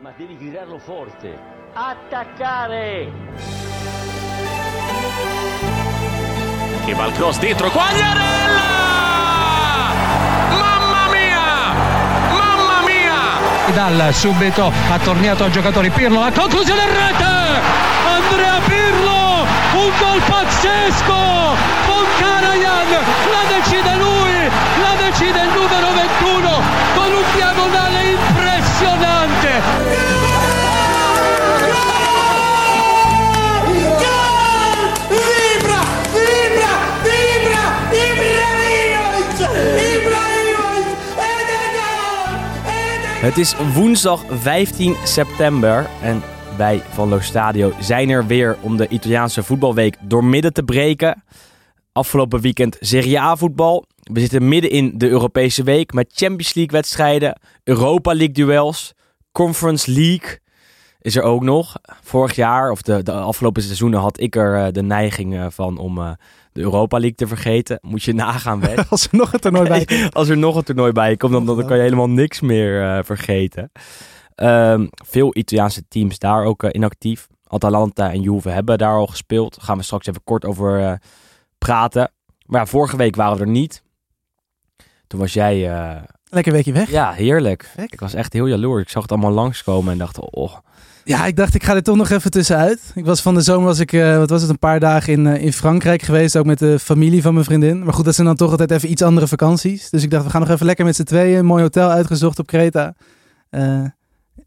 ma devi gridarlo forte. Attaccare! Che va il cross dentro, Quagliarella! Mamma mia! Mamma mia! Dal subito ha tornato ai giocatori Pirlo, la conclusione in rete! Andrea Pirlo, un gol pazzesco! Con Karajan, la decide lui, la decide il numero 21 con un diagonale Het is woensdag 15 september en wij van Lo Stadio zijn er weer om de Italiaanse voetbalweek doormidden te breken. Afgelopen weekend Serie A voetbal. We zitten midden in de Europese week met Champions League wedstrijden, Europa League duels, Conference League is er ook nog. Vorig jaar, of de, de afgelopen seizoenen, had ik er eh, de neiging eh, van om eh, de Europa League te vergeten. Moet je nagaan, Wes. Als er nog een toernooi bij komt. Als er nog een toernooi bij komt, dan, dan kan je helemaal niks meer eh, vergeten. Ehm, veel Italiaanse teams daar ook eh, inactief. Atalanta en Juve hebben daar al gespeeld. Daar gaan we straks even kort over eh, praten. Maar ja, vorige week waren we er niet. Toen was jij... Lekker weekje weg. ja, heerlijk. Perfect. Ik was echt heel jaloers. Ik zag het allemaal langskomen en dacht... Oh, Ja, ik dacht ik ga er toch nog even tussenuit. Ik was van de zomer was ik, eh, wat was het, een paar dagen in, eh, in Frankrijk geweest. Ook met de familie van mijn vriendin. Maar goed, dat zijn dan toch altijd even iets andere vakanties. Dus ik dacht, we gaan nog even lekker met z'n tweeën. Een mooi hotel uitgezocht op Kreta. Eh,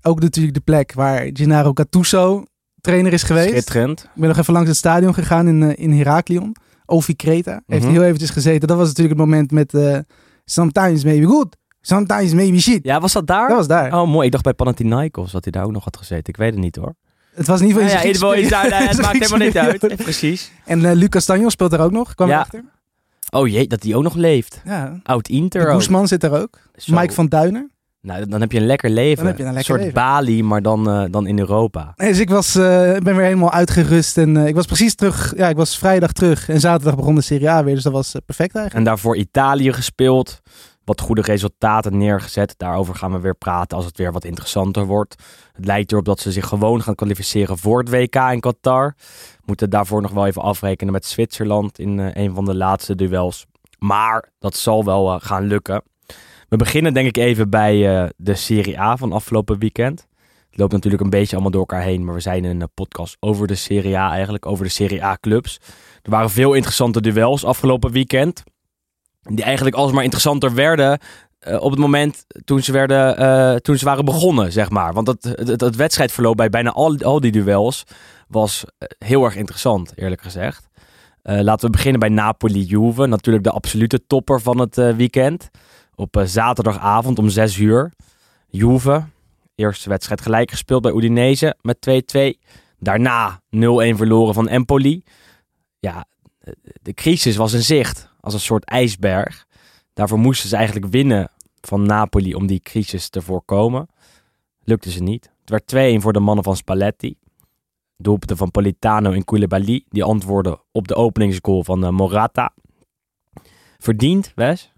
ook natuurlijk de plek waar Gennaro Gattuso trainer is geweest. schitterend. Ik ben nog even langs het stadion gegaan in, in Heraklion. Ovi Kreta. Heeft Mhm. heel eventjes gezeten. Dat was natuurlijk het moment met Sometimes maybe good, sometimes maybe shit. Ja, was dat daar? Dat was daar. Oh, mooi. Ik dacht bij Panathinaikos dat hij daar ook nog had gezeten. Ik weet het niet hoor. Het was in ieder Ja, geval ja, in ieder geval iets daar. nee, Het maakt helemaal niet uit. Precies. En eh Lucas Tanjo speelt daar ook nog. Kwam Ja. erachter. Oh jee, dat hij ook nog leeft. Ja. Oud Inter. Guzman zit daar ook. Zo. Mike van Duinen. Nou, dan heb je een lekker leven. Dan heb je een lekker soort leven. Bali, maar dan, eh, dan in Europa. Dus ik was, eh, ben weer helemaal uitgerust. En ik was precies terug. Ja, ik was vrijdag terug. En zaterdag begon de Serie A weer. Dus dat was perfect eigenlijk. En daarvoor Italië gespeeld. Wat goede resultaten neergezet. Daarover gaan we weer praten als het weer wat interessanter wordt. Het lijkt erop dat ze zich gewoon gaan kwalificeren voor het WK in Qatar. Moeten daarvoor nog wel even afrekenen met Zwitserland in eh, een van de laatste duels. Maar dat zal wel eh, gaan lukken. We beginnen denk ik even bij eh, de Serie A van afgelopen weekend. Het loopt natuurlijk een beetje allemaal door elkaar heen. Maar we zijn in een podcast over de Serie A eigenlijk. Over de Serie A clubs. Er waren veel interessante duels afgelopen weekend. Die eigenlijk alsmaar interessanter werden eh, op het moment toen ze, werden, eh, toen ze waren begonnen, zeg maar. Want het, het wedstrijdverloop bij bijna al, die duels was eh, heel erg interessant, eerlijk gezegd. Laten we beginnen bij Napoli-Juve. Natuurlijk de absolute topper van het weekend. Op zaterdagavond om 6 uur. Juve, eerste wedstrijd gelijk gespeeld bij Udinese met 2-2. Daarna 0-1 verloren van Empoli. Ja, de crisis was in zicht als een soort ijsberg. Daarvoor moesten ze eigenlijk winnen van Napoli om die crisis te voorkomen. Lukte ze niet. Het werd 2-1 voor de mannen van Spalletti. Doelpunten van Politano en Koulibaly. Die antwoorden op de openingsgoal van eh, Morata. Verdiend, Wes?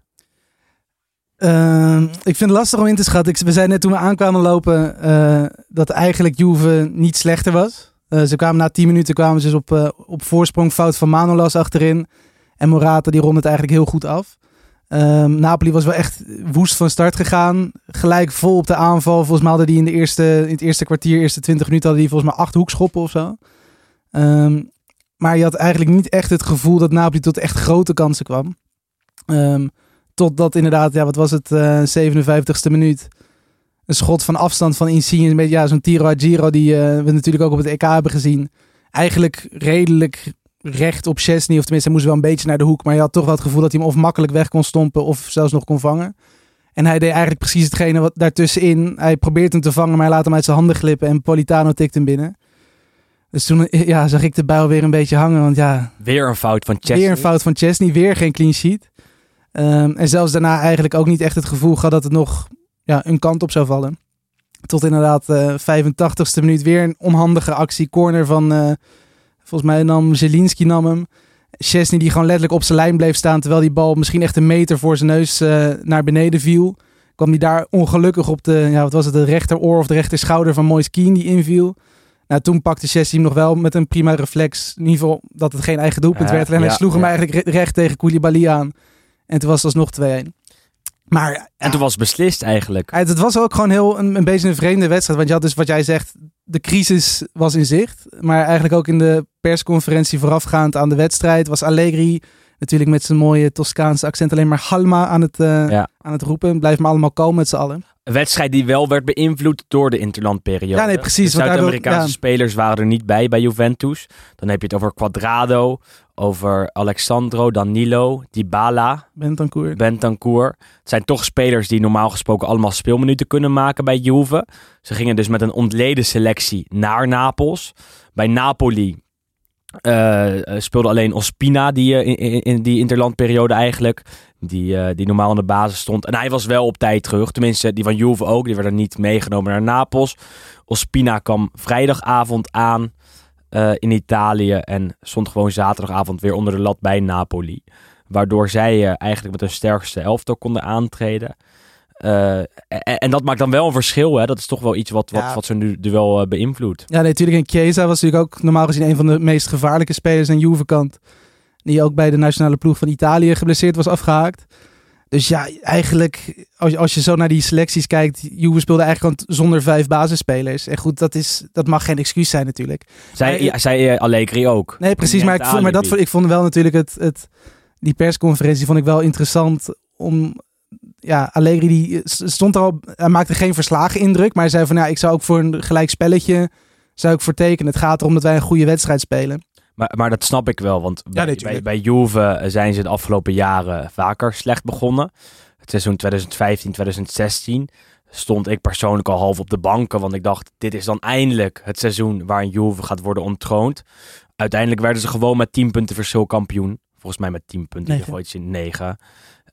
Ehm, ik vind het lastig om in te schatten. We zeiden net toen we aankwamen lopen eh, dat eigenlijk Juve niet slechter was. Eh, ze kwamen na 10 minuten kwamen ze dus op, op voorsprong fout van Manolas achterin. En Morata die rond het eigenlijk heel goed af. Ehm, Napoli was wel echt woest van start gegaan. Gelijk vol op de aanval. Volgens mij hadden die in, de eerste, in het eerste kwartier, eerste 20 minuten, hadden die volgens mij acht hoekschoppen of zo. Ehm, maar je had eigenlijk niet echt het gevoel dat Napoli tot echt grote kansen kwam. Ehm, totdat inderdaad, ja, wat was het, eh 57ste minuut. Een schot van afstand van Insigne. Met ja, zo'n tiro giro die eh, we natuurlijk ook op het EK hebben gezien. Eigenlijk redelijk recht op Chesney. Of tenminste, hij moest wel een beetje naar de hoek. Maar je had toch wel het gevoel dat hij hem of makkelijk weg kon stompen. Of zelfs nog kon vangen. En hij deed eigenlijk precies hetgene wat daartussenin. Hij probeert hem te vangen, maar hij laat hem uit zijn handen glippen. En Politano tikt hem binnen. Dus toen ja, zag ik de buil weer een beetje hangen. Want ja, Weer een fout van Chelsea. Weer een fout van Chesney, weer geen clean sheet. Ehm, en zelfs daarna eigenlijk ook niet echt het gevoel gehad dat het nog ja, een kant op zou vallen. Tot inderdaad eh 85ste minuut weer een onhandige actie. Corner van, eh, volgens mij nam Zelinski nam hem. Chesney die gewoon letterlijk op zijn lijn bleef staan. Terwijl die bal misschien echt een meter voor zijn neus eh, naar beneden viel. kwam hij daar ongelukkig op de, ja, wat was het, de rechteroor of de rechterschouder van Moise Keane die inviel. Nou, toen pakte Chessie hem nog wel met een prima reflex. In ieder geval dat het geen eigen doelpunt Ja, werd. En ja, hij sloeg hem ja. eigenlijk re- recht tegen Koulibaly aan. En toen was het alsnog 2-1. Maar En toen was het beslist eigenlijk. ja, het was ook gewoon heel een, een beetje een vreemde wedstrijd. Want je had dus wat jij zegt, de crisis was in zicht. Maar eigenlijk ook in de persconferentie voorafgaand aan de wedstrijd was Allegri natuurlijk met zijn mooie Toscaanse accent alleen maar Halma aan het, eh, Ja. aan het roepen. Blijf maar allemaal komen met z'n allen. Een wedstrijd die wel werd beïnvloed door de interlandperiode. Ja, nee, precies, Zuid-Amerikaanse ja. spelers waren er niet bij bij Juventus. Dan heb je het over Quadrado, over Alexandro, Danilo, Dybala, Bentancur. Bentancur. Het zijn toch spelers die normaal gesproken allemaal speelminuten kunnen maken bij Juve. Ze gingen dus met een ontleden selectie naar Napels. Bij Napoli eh, eh, speelde alleen Ospina die, eh, in, die interlandperiode eigenlijk. Die, die normaal in de basis stond. En hij was wel op tijd terug. Tenminste, die van Juve ook. Die werden niet meegenomen naar Napels. Ospina kwam vrijdagavond aan in Italië. En stond gewoon zaterdagavond weer onder de lat bij Napoli. Waardoor zij eigenlijk met hun sterkste elftal konden aantreden. Eh, en, en dat maakt dan wel een verschil. Hè? Dat is toch wel iets wat, wat, Ja. wat zo'n duel eh, beïnvloedt. Ja, nee, natuurlijk. En Chiesa was natuurlijk ook normaal gezien een van de meest gevaarlijke spelers aan Juve-kant. Die ook bij de nationale ploeg van Italië geblesseerd was afgehaakt. Dus ja, eigenlijk, als je, als je zo naar die selecties kijkt, Juve speelde eigenlijk zonder vijf basisspelers. En goed, dat, is, dat mag geen excuus zijn natuurlijk. Zij, Maar- ja, zij eh, Allegri ook. Nee, precies. Maar, ik, vond, maar dat, ik vond wel natuurlijk het, het, die persconferentie vond ik wel interessant om. Ja, Allegri die s- stond er al, hij maakte geen verslagen indruk, maar hij zei van ja, ik zou ook voor een gelijk spelletje zou ik voor tekenen. Het gaat erom dat wij een goede wedstrijd spelen. Maar, maar dat snap ik wel, want bij, bij, Juve eh, zijn ze de afgelopen jaren vaker slecht begonnen. Het seizoen 2015, 2016 stond ik persoonlijk al half op de banken, want ik dacht, dit is dan eindelijk het seizoen waarin Juve gaat worden ontroond. Uiteindelijk werden ze gewoon met 10 punten verschil kampioen. Volgens mij met 10 punten, in ieder geval iets in 9.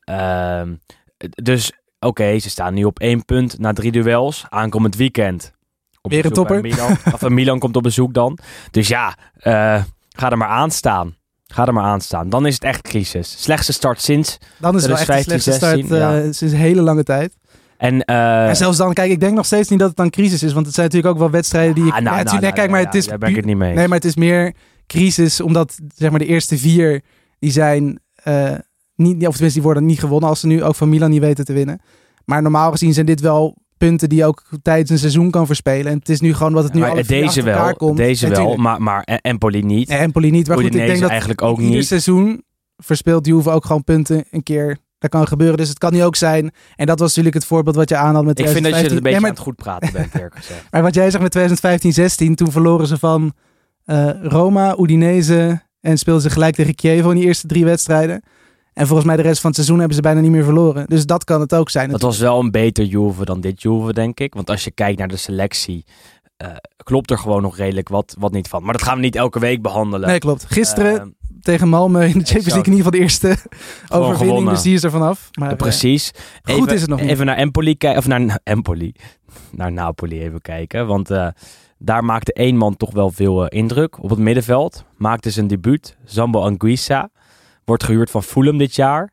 Ehm, dus oké, ze staan nu op één punt na drie duels. Aankomend weekend. Op Weer een topper. Milan. Of eh, Milan komt op bezoek dan. Dus ja, eh, ga er maar aan staan. Ga er maar aan staan. Dan is het echt crisis. Slechtste start sinds. Dan is het wel echt de 2015, slechtste start 16, ja. eh, sinds een hele lange tijd. En, en zelfs dan, kijk, ik denk nog steeds niet dat het dan crisis is, want het zijn natuurlijk ook wel wedstrijden die ik... ah, nou, ja, nou, natuurlijk, nou, kijk, maar het is Daar ben ik het niet mee. Nee, maar het is meer crisis, omdat zeg maar de eerste vier, die zijn niet, of tenminste die worden niet gewonnen als ze nu ook van Milan niet weten te winnen. Maar normaal gezien zijn dit wel punten die je ook tijdens een seizoen kan verspelen. En het is nu gewoon wat het nu vier deze wel, komt. deze wel, maar, maar en- Empoli niet. Nee, Empoli niet. Maar goed, ik denk dat eigenlijk ook ieder niet. seizoen verspeelt Juve ook gewoon punten een keer. Dat kan gebeuren, dus het kan nu ook zijn. En dat was natuurlijk het voorbeeld wat je aanhad met Ik vind dat je het 2015. een beetje maar aan het goed praten bent, eerlijk gezegd. maar wat jij zegt met 2015, 16, toen verloren ze van eh, Roma, Udinese en speelden ze gelijk tegen Chievo in die eerste drie wedstrijden. En volgens mij de rest van het seizoen hebben ze bijna niet meer verloren. Dus dat kan het ook zijn. Dat was wel een beter Juve dan dit Juve, denk ik. Want als je kijkt naar de selectie, eh, klopt er gewoon nog redelijk wat, wat niet van. Maar dat gaan we niet elke week behandelen. Nee, klopt. Gisteren Eh, tegen Malmö in de Champions League in ieder geval de eerste overwinning. gewonnen. Dus die is er vanaf. Maar, eh, Precies. goed Even- is het nog niet. Even naar Empoli kijken, of naar Empoli, naar Napoli even kijken. Want eh, daar maakte één man toch wel veel indruk. Op het middenveld maakte zijn debuut. Zambo Anguissa wordt gehuurd van Fulham dit jaar.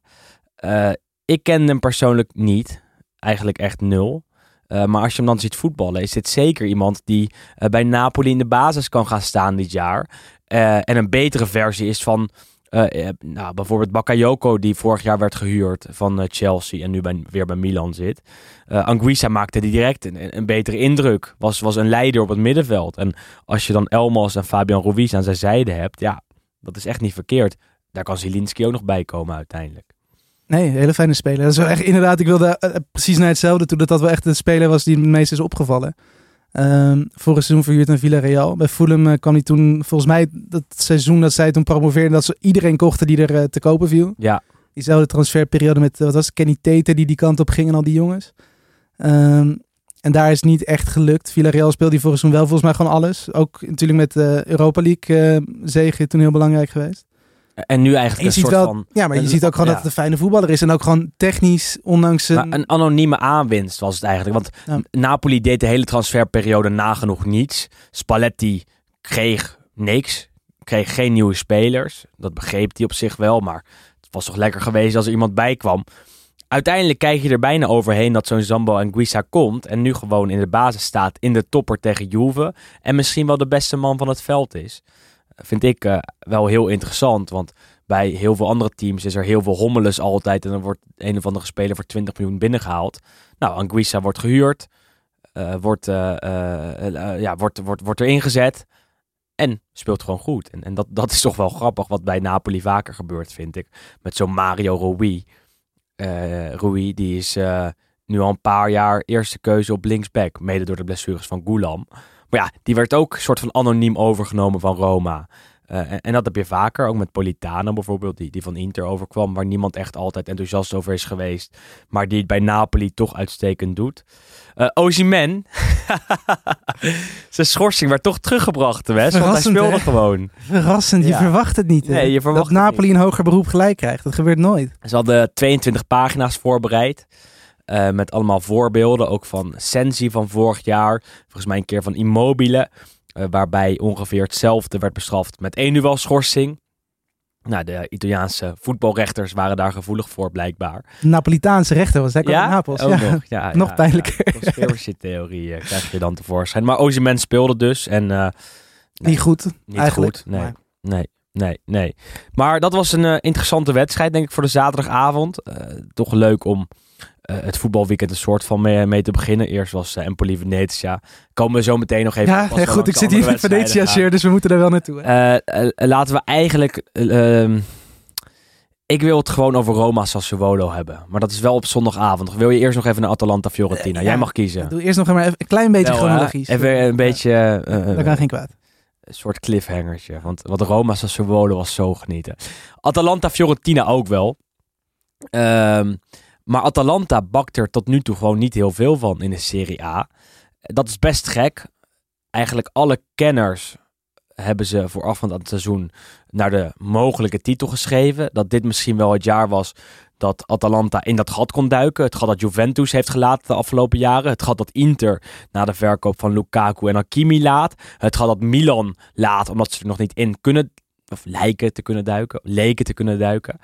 Eh, ik ken hem persoonlijk niet. Eigenlijk echt nul. Eh, maar als je hem dan ziet voetballen, is dit zeker iemand die eh, bij Napoli in de basis kan gaan staan dit jaar. En een betere versie is van nou, bijvoorbeeld Bakayoko, die vorig jaar werd gehuurd van Chelsea en nu bij, weer bij Milan zit. Anguissa maakte direct een, een betere indruk. Was, was een leider op het middenveld. En als je dan Elmas en Fabian Ruiz aan zijn zijde hebt, ja, dat is echt niet verkeerd. Daar kan Zielinski ook nog bij komen uiteindelijk. Nee, hele fijne speler. Dat is wel echt inderdaad, ik wilde eh, precies naar hetzelfde toe. Dat dat wel echt de speler was die het meest is opgevallen. Ehm vorig seizoen verhuurd aan Villarreal. Bij Fulham eh, kwam hij toen, volgens mij, dat seizoen dat zij toen promoveerden, dat ze iedereen kochten die er eh, te kopen viel. Ja, Diezelfde transferperiode met, eh, wat was het, Kenny Tate die die kant op ging en al die jongens. Ehm, en daar is niet echt gelukt. Villarreal speelde die vorig seizoen wel volgens mij gewoon alles. Ook natuurlijk met de Europa League eh zege toen heel belangrijk geweest. En nu En eigenlijk een ziet soort wel, van... ja, maar je een- ziet ook gewoon ja. dat het een fijne voetballer is. En ook gewoon technisch, ondanks zijn... Maar een anonieme aanwinst was het eigenlijk. Want Ja. Napoli deed de hele transferperiode nagenoeg niets. Spalletti kreeg niks. Kreeg geen nieuwe spelers. Dat begreep hij op zich wel. Maar het was toch lekker geweest als er iemand bij kwam. uiteindelijk kijk je er bijna overheen dat zo'n Zambo Anguissa komt. En nu gewoon in de basis staat in de topper tegen Juve. En misschien wel de beste man van het veld is. Vind ik eh, wel heel interessant. Want bij heel veel andere teams is er heel veel hommeles altijd. En dan wordt een of andere speler voor 20 miljoen binnengehaald. Nou, Anguissa wordt gehuurd. eh, wordt, eh, ja, wordt, wordt, wordt erin gezet. En speelt gewoon goed. En, en dat, dat is toch wel grappig wat bij Napoli vaker gebeurt, vind ik. Met zo'n Mario Rui. Rui, die is nu al een paar jaar eerste keuze op linksback. Mede door de blessures van Goulam. Maar ja, die werd ook een soort van anoniem overgenomen van Roma. Eh, en, en dat heb je vaker, ook met Politano bijvoorbeeld, die, die van Inter overkwam, waar niemand echt altijd enthousiast over is geweest, maar die het bij Napoli toch uitstekend doet. Eh Osimhen, zijn schorsing werd toch teruggebracht, Wes, want hij Verrassend, speelde hè? gewoon. Verrassend, je Ja. verwacht het niet. hè? Nee, je verwacht dat Napoli een hoger beroep gelijk krijgt. Dat gebeurt nooit. Ze hadden 22 pagina's voorbereid. Eh, met allemaal voorbeelden. Ook van Sensi van vorig jaar. Volgens mij een keer van Immobile. eh, waarbij ongeveer hetzelfde werd bestraft met één duel schorsing. Nou, de Italiaanse voetbalrechters waren daar gevoelig voor, blijkbaar. Napolitaanse rechter was ook in Napels. Ook ja. nog. Ja, Nog ja, pijnlijker. Ja, conspiracy-theorie eh, krijg je dan tevoorschijn. Maar Osimhen speelde dus. En Niet goed, niet eigenlijk. goed. Nee, Maar nee, nee, nee. Maar dat was een interessante wedstrijd, denk ik, voor de zaterdagavond. Toch leuk om het voetbalweekend een soort van mee, mee te beginnen. Eerst was uh, Empoli Venetia. Komen we zo meteen nog even. Ja, nee, goed, ik zit hier in Venetia shirt, dus we moeten er wel naartoe. hè. Eh, eh, laten we eigenlijk... eh, ehm, ik wil het gewoon over Roma Sassuolo hebben. Maar dat is wel op zondagavond. Wil je eerst nog even naar Atalanta Fiorentina? Eh, Jij mag kiezen. Doe eerst nog maar even een klein beetje Wel, hè? chronologisch. Even een beetje... eh, Dat kan geen kwaad. een soort cliffhangertje. Want wat Roma Sassuolo was zo genieten. Atalanta Fiorentina ook wel. Ehm, maar Atalanta bakt er tot nu toe gewoon niet heel veel van in de Serie A. Dat is best gek. Eigenlijk alle kenners hebben ze voorafgaand aan het seizoen naar de mogelijke titel geschreven. Dat dit misschien wel het jaar was dat Atalanta in dat gat kon duiken. Het gat dat Juventus heeft gelaten de afgelopen jaren. Het gat dat Inter na de verkoop van Lukaku en Hakimi laat. Het gat dat Milan laat omdat ze er nog niet in kunnen, of lijken te kunnen duiken, leken te kunnen duiken.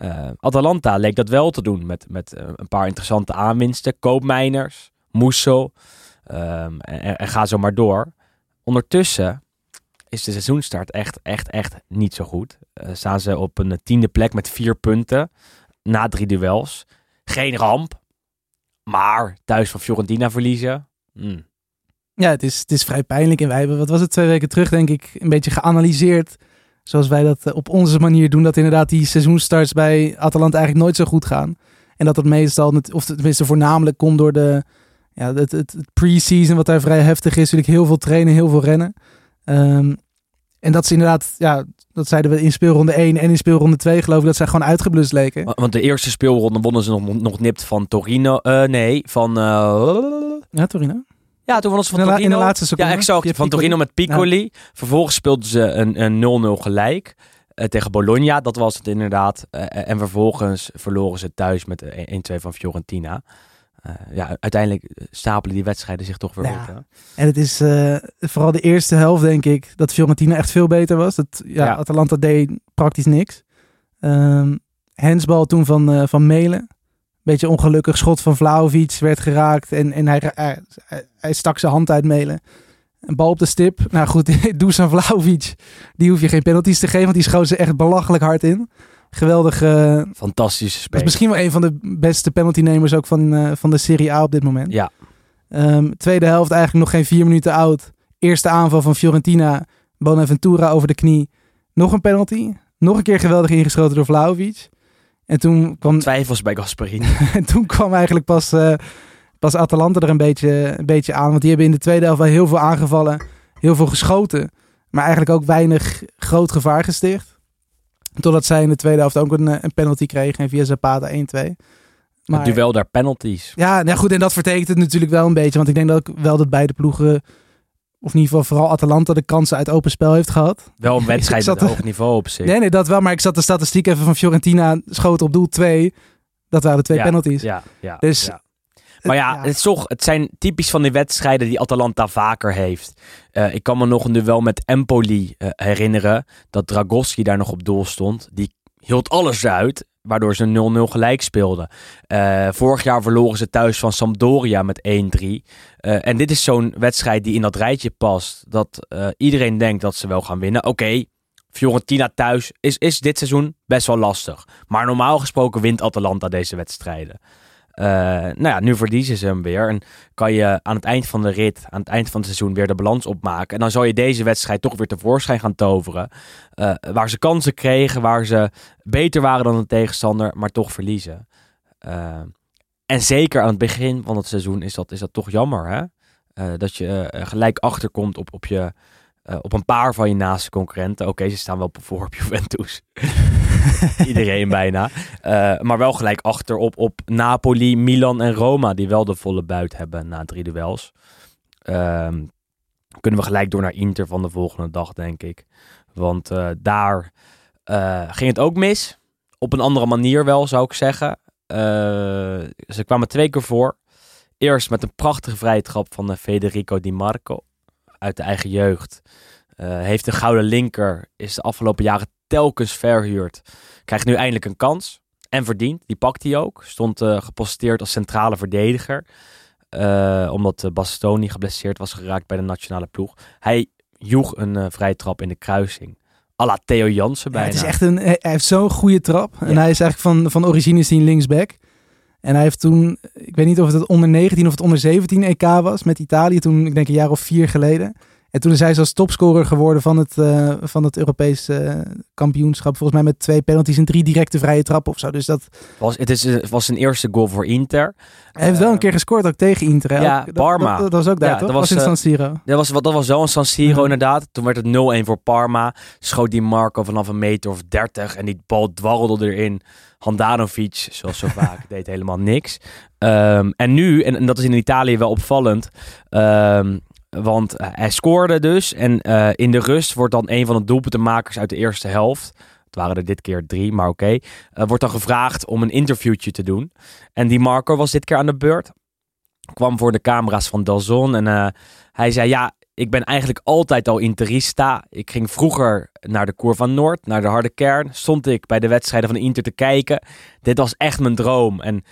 Eh, Atalanta leek dat wel te doen met, met eh, een paar interessante aanwinsten. Koopmijners, Musso ehm, en, en ga zo maar door. Ondertussen is de seizoenstart echt, echt, echt niet zo goed. Eh, staan ze op een tiende plek met vier punten na drie duels. Geen ramp, maar thuis van Fiorentina verliezen. Hmm. Ja, het is, het is vrij pijnlijk. En wij wat was het, twee weken terug denk ik, een beetje geanalyseerd. Zoals wij dat eh, op onze manier doen. Dat inderdaad die seizoenstarts bij Atalanta eigenlijk nooit zo goed gaan. En dat dat meestal, of tenminste voornamelijk komt door de, ja, het, het, het pre-season wat daar vrij heftig is. Natuurlijk heel veel trainen, heel veel rennen. Ehm, en dat ze inderdaad, ja, dat zeiden we in speelronde 1 en in speelronde 2 geloof ik, dat zij gewoon uitgeblust leken. Wa- Want de eerste speelronde wonnen ze nog, nog nipt van Torino. Eh, nee, van... eh, Ja, Torino. Ja, toen wonnen ze van Torino. in de laatste seconde. Ja, exact. Van Piccoli. Torino met Piccoli. Vervolgens speelden ze een, een 0-0 gelijk eh, tegen Bologna. Dat was het inderdaad. Eh, en vervolgens verloren ze thuis met eh, 1-2 van Fiorentina. Eh, ja, uiteindelijk stapelen die wedstrijden zich toch weer Ja. op. hè? En het is eh, vooral de eerste helft, denk ik, dat Fiorentina echt veel beter was. Dat, ja, Ja. Atalanta deed praktisch niks. Ehm hensbal toen van, eh, van Melen. Beetje ongelukkig. Schot van Vlaovic werd geraakt. En, en hij, hij, stak zijn hand uit Melen. Een bal op de stip. Nou goed, Dusan Vlaovic. Die hoef je geen penalties te geven. Want die schoot ze echt belachelijk hard in. Geweldig. eh, Fantastische speler. misschien wel een van de beste penaltynemers ook van, eh, van de Serie A op dit moment. Ja. Ehm, tweede helft eigenlijk nog geen vier minuten oud. Eerste aanval van Fiorentina. Bonaventura over de knie. Nog een penalty. Nog een keer geweldig ingeschoten door Vlaovic. En toen kwam, Twijfels bij Gasperini. en toen kwam eigenlijk pas, eh, pas Atalanta er een beetje, een beetje aan. Want die hebben in de tweede helft wel heel veel aangevallen. Heel veel geschoten. Maar eigenlijk ook weinig groot gevaar gesticht. Totdat zij in de tweede helft ook een, eh, een penalty kregen. En via Zapata 1-2. Het duel daar penalties. Ja, nou goed, en dat vertekent het natuurlijk wel een beetje. Want ik denk dat wel dat beide ploegen, of in ieder geval vooral Atalanta, de kansen uit open spel heeft gehad. Wel een wedstrijd er- hoog niveau op zich. Nee, nee, dat wel. Maar ik zat de statistiek even van Fiorentina, schoten op doel 2. Dat waren de twee Ja, penalties. Ja, ja, Dus- ja. Maar ja, Het, is toch, het zijn typisch van die wedstrijden die Atalanta vaker heeft. Eh, ik kan me nog een duel met Empoli eh, herinneren. Dat Dragoschi daar nog op doel stond. Die hield alles uit. Waardoor ze 0-0 gelijk speelden. Eh, vorig jaar verloren ze thuis van Sampdoria met 1-3. Eh, en dit is zo'n wedstrijd die in dat rijtje past. Dat eh, iedereen denkt dat ze wel gaan winnen. Oké, Fiorentina thuis is, is dit seizoen best wel lastig. Maar normaal gesproken wint Atalanta deze wedstrijden. Eh, nou ja, nu verliezen ze hem weer. En kan je aan het eind van de rit, aan het eind van het seizoen, weer de balans opmaken. En dan zal je deze wedstrijd toch weer tevoorschijn gaan toveren. Eh, waar ze kansen kregen, waar ze beter waren dan de tegenstander, maar toch verliezen. Eh, en zeker aan het begin van het seizoen is dat, is dat toch jammer, hè? Dat je gelijk achterkomt op, op, je, eh, op een paar van je naaste concurrenten. Oké, ze staan wel voor op Juventus. Iedereen bijna. Eh, maar wel gelijk achter op, op Napoli, Milan en Roma, die wel de volle buit hebben na drie duels. Ehm, kunnen we gelijk door naar Inter van de volgende dag, denk ik. Want eh, daar ging het ook mis. Op een andere manier wel, zou ik zeggen. Ze kwamen twee keer voor. Eerst met een prachtige vrije trap van Federico Di Marco uit de eigen jeugd. Eh, heeft een gouden linker, is de afgelopen jaren telkens verhuurd. Krijgt nu eindelijk een kans. En verdient, die pakt hij ook. Stond eh, geposteerd als centrale verdediger. Eh, omdat eh, Bastoni geblesseerd was geraakt bij de nationale ploeg. Hij joeg een vrije trap in de kruising. à la Theo Jansen Ja, bijna. het is echt een, hij heeft zo'n goede trap. En hij is eigenlijk van, van origine is hij een linksback. En hij heeft toen, ik weet niet of het onder 19 of het onder 17 EK was met Italië. Toen, ik denk een jaar of vier geleden. En toen is hij zelfs topscorer geworden van het, eh, van het Europees eh, kampioenschap. Volgens mij met twee penalties en drie directe vrije trappen of zo. Dus dat, was, het is, was zijn eerste goal voor Inter. hij heeft wel een keer gescoord ook tegen Inter. hè? ja, Ook- Parma. Dat, dat was ook daar, Ja, toch? dat was, was, in eh, San Siro. Dat was, dat was zo een San Siro Ja. inderdaad. Toen werd het 0-1 voor Parma. Schoot die Marco vanaf een meter of 30 en die bal dwarrelde erin. Handanovic, zoals zo vaak, deed helemaal niks. Ehm, en nu, en, en dat is in Italië wel opvallend, ehm, want hij scoorde dus. En eh, in de rust wordt dan een van de doelpuntenmakers uit de eerste helft, het waren er dit keer drie, maar oké, eh, wordt dan gevraagd om een interviewtje te doen. En die Marco was dit keer aan de beurt. Kwam voor de camera's van Dalzon en eh, hij zei ja, ik ben eigenlijk altijd al interista. Ik ging vroeger naar de Koer van Noord, naar de harde kern. Stond ik bij de wedstrijden van Inter te kijken. Dit was echt mijn droom. En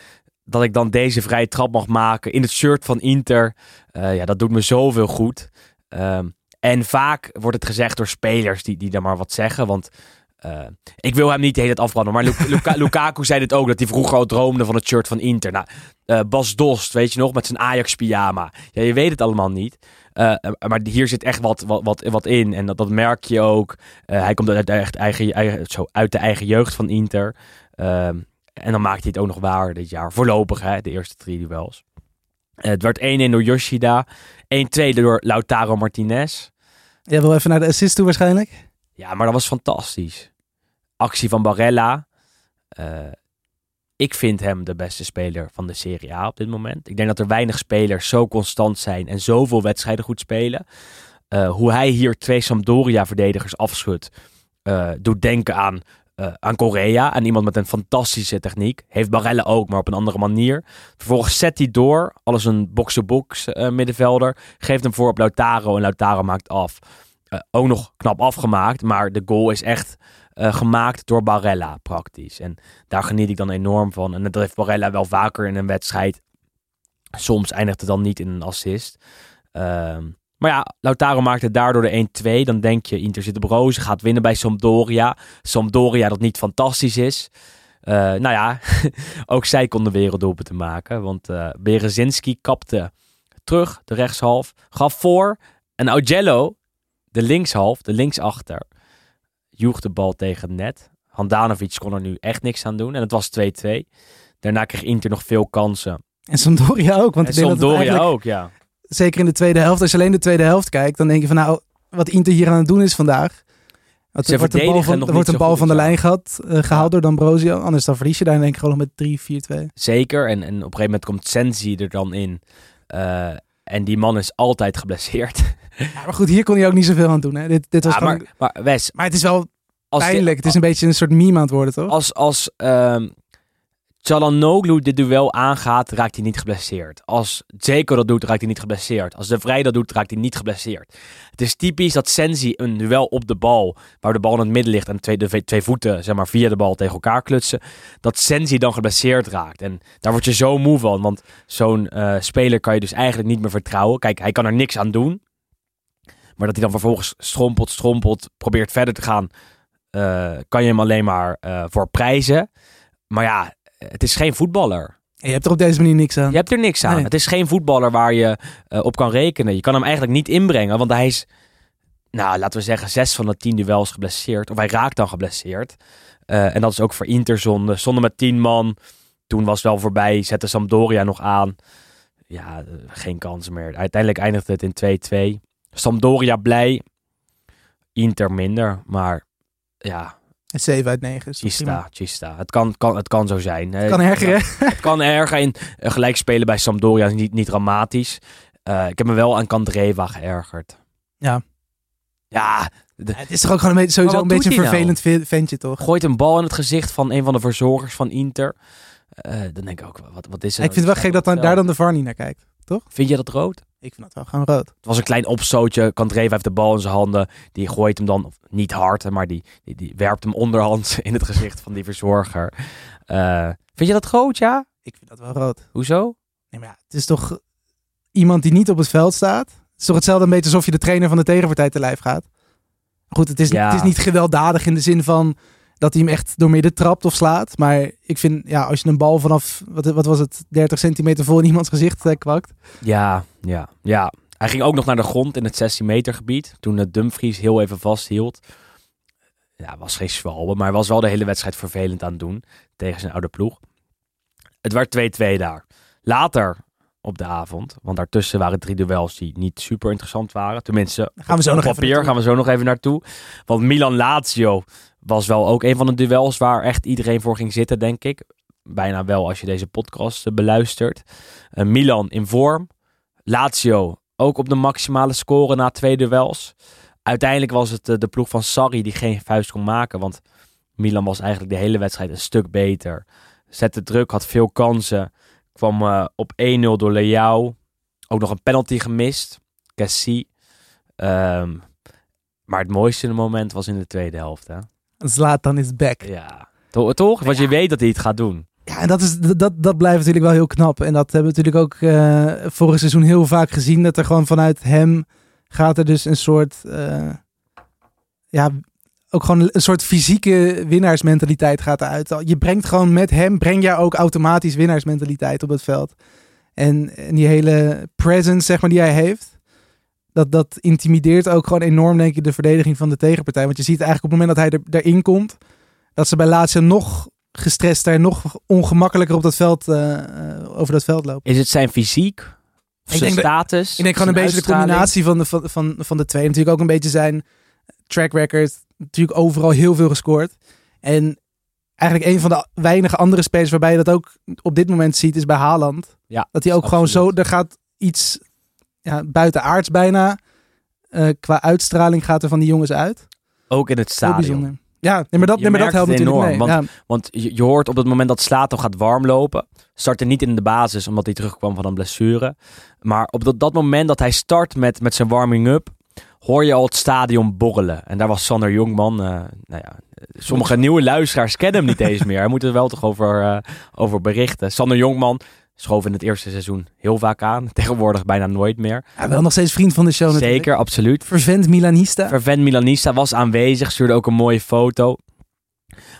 dat ik dan deze vrije trap mag maken in het shirt van Inter. eh, ja, dat doet me zoveel goed. Ehm, en vaak wordt het gezegd door spelers die, die daar maar wat zeggen. Want eh, ik wil hem niet de hele tijd afbranden. Maar Lu- Luka- Lukaku zei dit ook, dat hij vroeger al droomde van het shirt van Inter. Nou, eh, Bas Dost, weet je nog, met zijn Ajax-pyjama. Ja, je weet het allemaal niet. Maar hier zit echt wat, wat, wat, wat in. En dat, dat merk je ook. Hij komt uit de, eigen, eigen, zo, uit de eigen jeugd van Inter. Ehm, en dan maakt hij het ook nog waar dit jaar. Voorlopig, hè, de eerste drie duels. Eh, het werd 1-1 door Yoshida. 1-2 door Lautaro Martinez. Jij wil even naar de assist toe waarschijnlijk? Ja, maar dat was fantastisch. Actie van Barella. Eh, ik vind hem de beste speler van de Serie A op dit moment. Ik denk dat er weinig spelers zo constant zijn en zoveel wedstrijden goed spelen. Eh, hoe hij hier twee Sampdoria-verdedigers afschudt, doet denken aan, eh, aan Korea. Aan iemand met een fantastische techniek. Heeft Barella ook, maar op een andere manier. Vervolgens zet hij door. Alles een box-to-box eh, middenvelder. Geeft hem voor op Lautaro en Lautaro maakt af. Eh, ook nog knap afgemaakt, maar de goal is echt gemaakt door Barella praktisch. En daar geniet ik dan enorm van. En dat heeft Barella wel vaker in een wedstrijd. Soms eindigt het dan niet in een assist. Maar ja, Lautaro maakte daardoor de 1-2. Dan denk je, Inter zit op roze, gaat winnen bij Sampdoria. Sampdoria dat niet fantastisch is. Eh, nou ja, ook zij konden werelddoelpen te maken. Want eh Berezinski kapte terug, de rechtshalf. Gaf voor. En Augello, de linkshalf, de linksachter, joeg de bal tegen het net. Handanovic kon er nu echt niks aan doen. En het was 2-2. Daarna kreeg Inter nog veel kansen. En Sampdoria ook. Want En Sampdoria ook, ja. Zeker in de tweede helft. Als je alleen de tweede helft kijkt, dan denk je van nou, wat Inter hier aan het doen is vandaag. Want er wordt een bal van, nog wordt een bal van de ja. lijn gehad, eh, gehaald door D'Ambrosio. Anders dan verlies je daar denk ik gewoon nog met 3-4-2. Zeker. En, en op een gegeven moment komt Sensi er dan in. Eh, en die man is altijd geblesseerd. Ja, maar goed, hier kon hij ook niet zoveel aan doen. Hè. Dit, dit was Ja, gewoon, maar, maar Wes, maar het is wel als, pijnlijk. Het is een beetje een soort meme aan het worden, toch? als, als ehm, Çalhanoğlu dit duel aangaat, raakt hij niet geblesseerd. Als Zeko dat doet, raakt hij niet geblesseerd. Als De Vrij dat doet, raakt hij niet geblesseerd. Het is typisch dat Sensi een duel op de bal, waar de bal in het midden ligt en twee, de twee voeten zeg maar, via de bal tegen elkaar klutsen, dat Sensi dan geblesseerd raakt. En daar word je zo moe van, want zo'n eh, speler kan je dus eigenlijk niet meer vertrouwen. Kijk, hij kan er niks aan doen. Maar dat hij dan vervolgens strompelt, strompelt, probeert verder te gaan, eh, kan je hem alleen maar eh, voor prijzen. Maar ja, het is geen voetballer. Je hebt er op deze manier niks aan. Je hebt er niks aan. Nee. Het is geen voetballer waar je eh, op kan rekenen. Je kan hem eigenlijk niet inbrengen, want hij is, nou laten we zeggen, zes van de tien duels geblesseerd. Of hij raakt dan geblesseerd. Eh, en dat is ook voor Inter zonde. Zonde met tien man. Toen was het wel voorbij. Zette Sampdoria nog aan. Ja, eh, geen kans meer. Uiteindelijk eindigde het in 2-2. Sampdoria blij. Inter minder. Maar ja, Een 7 uit 9. is toch prima. Chista, Chista. Het kan, kan, het kan zo zijn. hè. Kan erger, hè? Het kan erger. Uh, gelijk spelen bij Sampdoria is niet, niet dramatisch. Eh, ik heb me wel aan Kandreva geërgerd. Ja. Ja, de- Het is toch ook gewoon een beetje, sowieso een beetje een nou? vervelend ve- ventje, toch? gooit een bal in het gezicht van een van de verzorgers van Inter. Eh, dan denk ik ook, wat, wat is er? ik vind het wel gek dat dan, daar dan de VAR niet naar kijkt. Vind je dat rood? Ik vind dat wel gewoon rood. Het was een klein opstootje. Kandreva heeft de bal in zijn handen. Die gooit hem dan, niet hard, maar die, die, die werpt hem onderhands in het gezicht van die verzorger. Eh, vind je dat groot, ja? Ik vind dat wel rood. Hoezo? Nee, maar ja, het is toch iemand die niet op het veld staat. Het is toch hetzelfde een beetje alsof je de trainer van de tegenpartij te lijf gaat. Goed, het is, Ja. het is niet gewelddadig in de zin van dat hij hem echt door midden trapt of slaat. Maar ik vind, ja, als je een bal vanaf, wat, wat was het, 30 centimeter vol in iemands gezicht eh, kwakt. Ja, ja, ja. Hij ging ook nog naar de grond in het 16 meter gebied. Toen de Dumfries heel even vasthield. Ja, was geen zwalbe, maar was wel de hele wedstrijd vervelend aan het doen tegen zijn oude ploeg. Het werd 2-2 daar. Later op de avond, want daartussen waren drie duels die niet super interessant waren. Tenminste, gaan we zo op nog papier gaan we zo nog even naartoe. Want Milan-Lazio was wel ook een van de duels waar echt iedereen voor ging zitten, denk ik. Bijna wel als je deze podcast eh, beluistert. Eh, Milan in vorm. Lazio ook op de maximale score na twee duels. Uiteindelijk was het eh, de ploeg van Sarri die geen vuist kon maken. Want Milan was eigenlijk de hele wedstrijd een stuk beter. Zette druk, had veel kansen. Kwam op 1-0 door Leao. Ook nog een penalty gemist. Cassie. Ehm, maar het mooiste moment was in de tweede helft. Hè? Zlatan is back. Ja. To- toch? Want je weet dat hij het gaat doen. Ja, en dat, is, dat, dat blijft natuurlijk wel heel knap. En dat hebben we natuurlijk ook eh, vorig seizoen heel vaak gezien. Dat er gewoon vanuit hem gaat er dus een soort... eh, ja, ook gewoon een soort fysieke winnaarsmentaliteit gaat eruit. Je brengt gewoon met hem, breng je ook automatisch winnaarsmentaliteit op het veld. En, en die hele presence, zeg maar, die hij heeft... Dat, dat intimideert ook gewoon enorm, denk ik, de verdediging van de tegenpartij. Want je ziet eigenlijk op het moment dat hij er, erin komt... dat ze bij Lazio nog gestrester, nog ongemakkelijker op dat veld, eh, eh, over dat veld lopen. Is het zijn fysiek? Of Ik zijn denk status? Ik denk gewoon een beetje de combinatie van de, van, van, van de twee. Natuurlijk ook een beetje zijn track record. Natuurlijk overal heel veel gescoord. En eigenlijk een van de weinige andere spelers waarbij je dat ook op dit moment ziet is bij Haaland. Ja, Dat hij ook gewoon zo, er gaat iets ja, buitenaards bijna. eh, qua uitstraling gaat er van die jongens uit. Ook in het stadion. Ja, nee, maar dat, Je nee, maar dat helpt natuurlijk enorm, mee. want- Ja, Want je, je hoort op het moment dat Slato gaat warmlopen. Startte niet in de basis omdat hij terugkwam van een blessure. Maar op dat, dat moment dat hij start met, met zijn warming-up. Hoor je al het stadion borrelen. En daar was Sander Jongman. eh, nou ja, sommige nieuwe luisteraars kennen hem niet eens meer. Hij moet er wel toch over, eh, over berichten. Sander Jongman schoof in het eerste seizoen heel vaak aan. Tegenwoordig bijna nooit meer. ja, wel nog steeds vriend van de show natuurlijk. Zeker, absoluut. Vervent Milanista. Vervent Milanista was aanwezig, stuurde ook een mooie foto.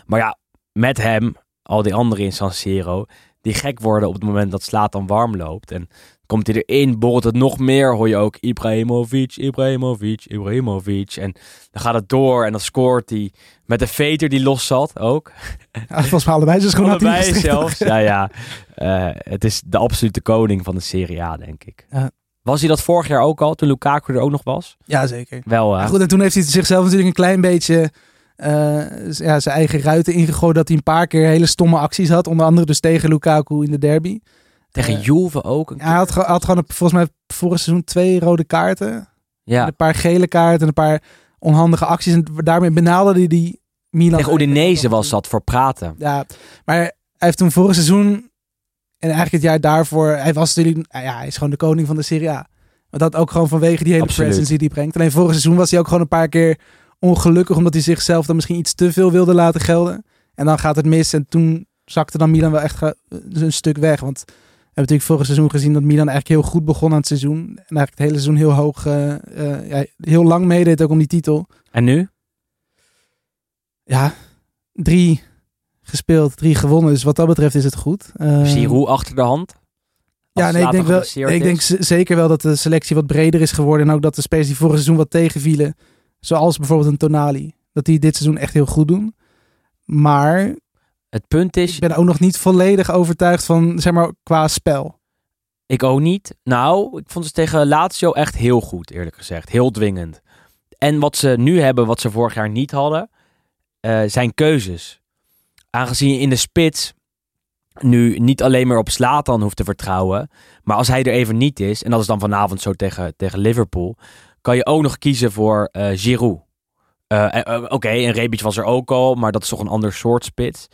Maar ja, met hem, al die anderen in San Siro, die gek worden op het moment dat Slatan warm loopt. En komt hij erin, borrelt het nog meer, hoor je ook Ibrahimovic, Ibrahimovic, Ibrahimovic. En dan gaat het door en dan scoort hij met de veter die los zat ook. Ja, volgens mij allebei had hij Allebei zelfs. Ja, ja. Eh, het is de absolute koning van de Serie A, denk ik. Ja. Was hij dat vorig jaar ook al, toen Lukaku er ook nog was? Ja, zeker. Wel? Maar goed, en toen heeft hij zichzelf natuurlijk een klein beetje eh, ja, zijn eigen ruiten ingegooid. Dat hij een paar keer hele stomme acties had. Onder andere dus tegen Lukaku in de derby. Tegen Eh, Juve ook. Een hij had, had gewoon volgens mij vorig seizoen twee rode kaarten. En ja. een paar gele kaarten en een paar onhandige acties. En daarmee benaderde hij die Milan. Tegen Udinese was dat voor praten. Ja, maar heeft toen vorig seizoen en eigenlijk het jaar daarvoor, hij was natuurlijk, nou ja, hij is gewoon de koning van de Serie A. Maar dat ook gewoon vanwege die hele Absoluut. presence die hij brengt. Alleen vorig seizoen was hij ook gewoon een paar keer ongelukkig, omdat hij zichzelf dan misschien iets te veel wilde laten gelden. En dan gaat het mis en toen zakte dan Milan wel echt een stuk weg. Want natuurlijk vorig seizoen gezien dat Milan eigenlijk heel goed begon aan het seizoen. En eigenlijk het hele seizoen heel hoog, eh, eh, ja, heel lang meedeed ook om die titel. En nu? Ja, drie gespeeld, drie gewonnen. Dus wat dat betreft is het goed. Eh, Giroud achter de hand? Ja, nee, ik denk, wel, ik denk zeker wel dat de selectie wat breder is geworden. En ook dat de spelers die vorig seizoen wat tegenvielen, zoals bijvoorbeeld een Tonali, dat die dit seizoen echt heel goed doen. Maar Het punt is, ik ben ook nog niet volledig overtuigd van, zeg maar, qua spel. ik ook niet. Nou, ik vond ze tegen Lazio echt heel goed, eerlijk gezegd. Heel dwingend. En wat ze nu hebben, wat ze vorig jaar niet hadden, eh, zijn keuzes. Aangezien je in de spits nu niet alleen maar op Slatan hoeft te vertrouwen, maar als hij er even niet is, en dat is dan vanavond zo tegen, tegen Liverpool, kan je ook nog kiezen voor eh Giroud. Eh, Oké, een Rebic was er ook al, maar dat is toch een ander soort spits.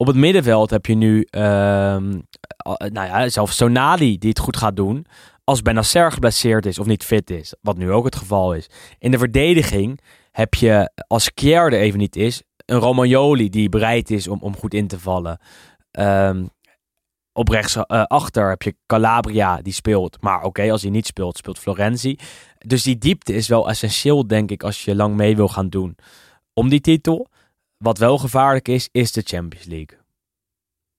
Op het middenveld heb je nu, ehm, eh, nou ja, zelfs Sonali die het goed gaat doen. Als Benacer geblesseerd is of niet fit is, wat nu ook het geval is. In de verdediging heb je, als Kjaer er even niet is, een Romagnoli die bereid is om, om goed in te vallen. Ehm, op rechts eh, heb je Calabria die speelt. Maar oké, als hij niet speelt, speelt Florenzi. Dus die diepte is wel essentieel, denk ik, als je lang mee wil gaan doen om die titel. Wat wel gevaarlijk is, is de Champions League.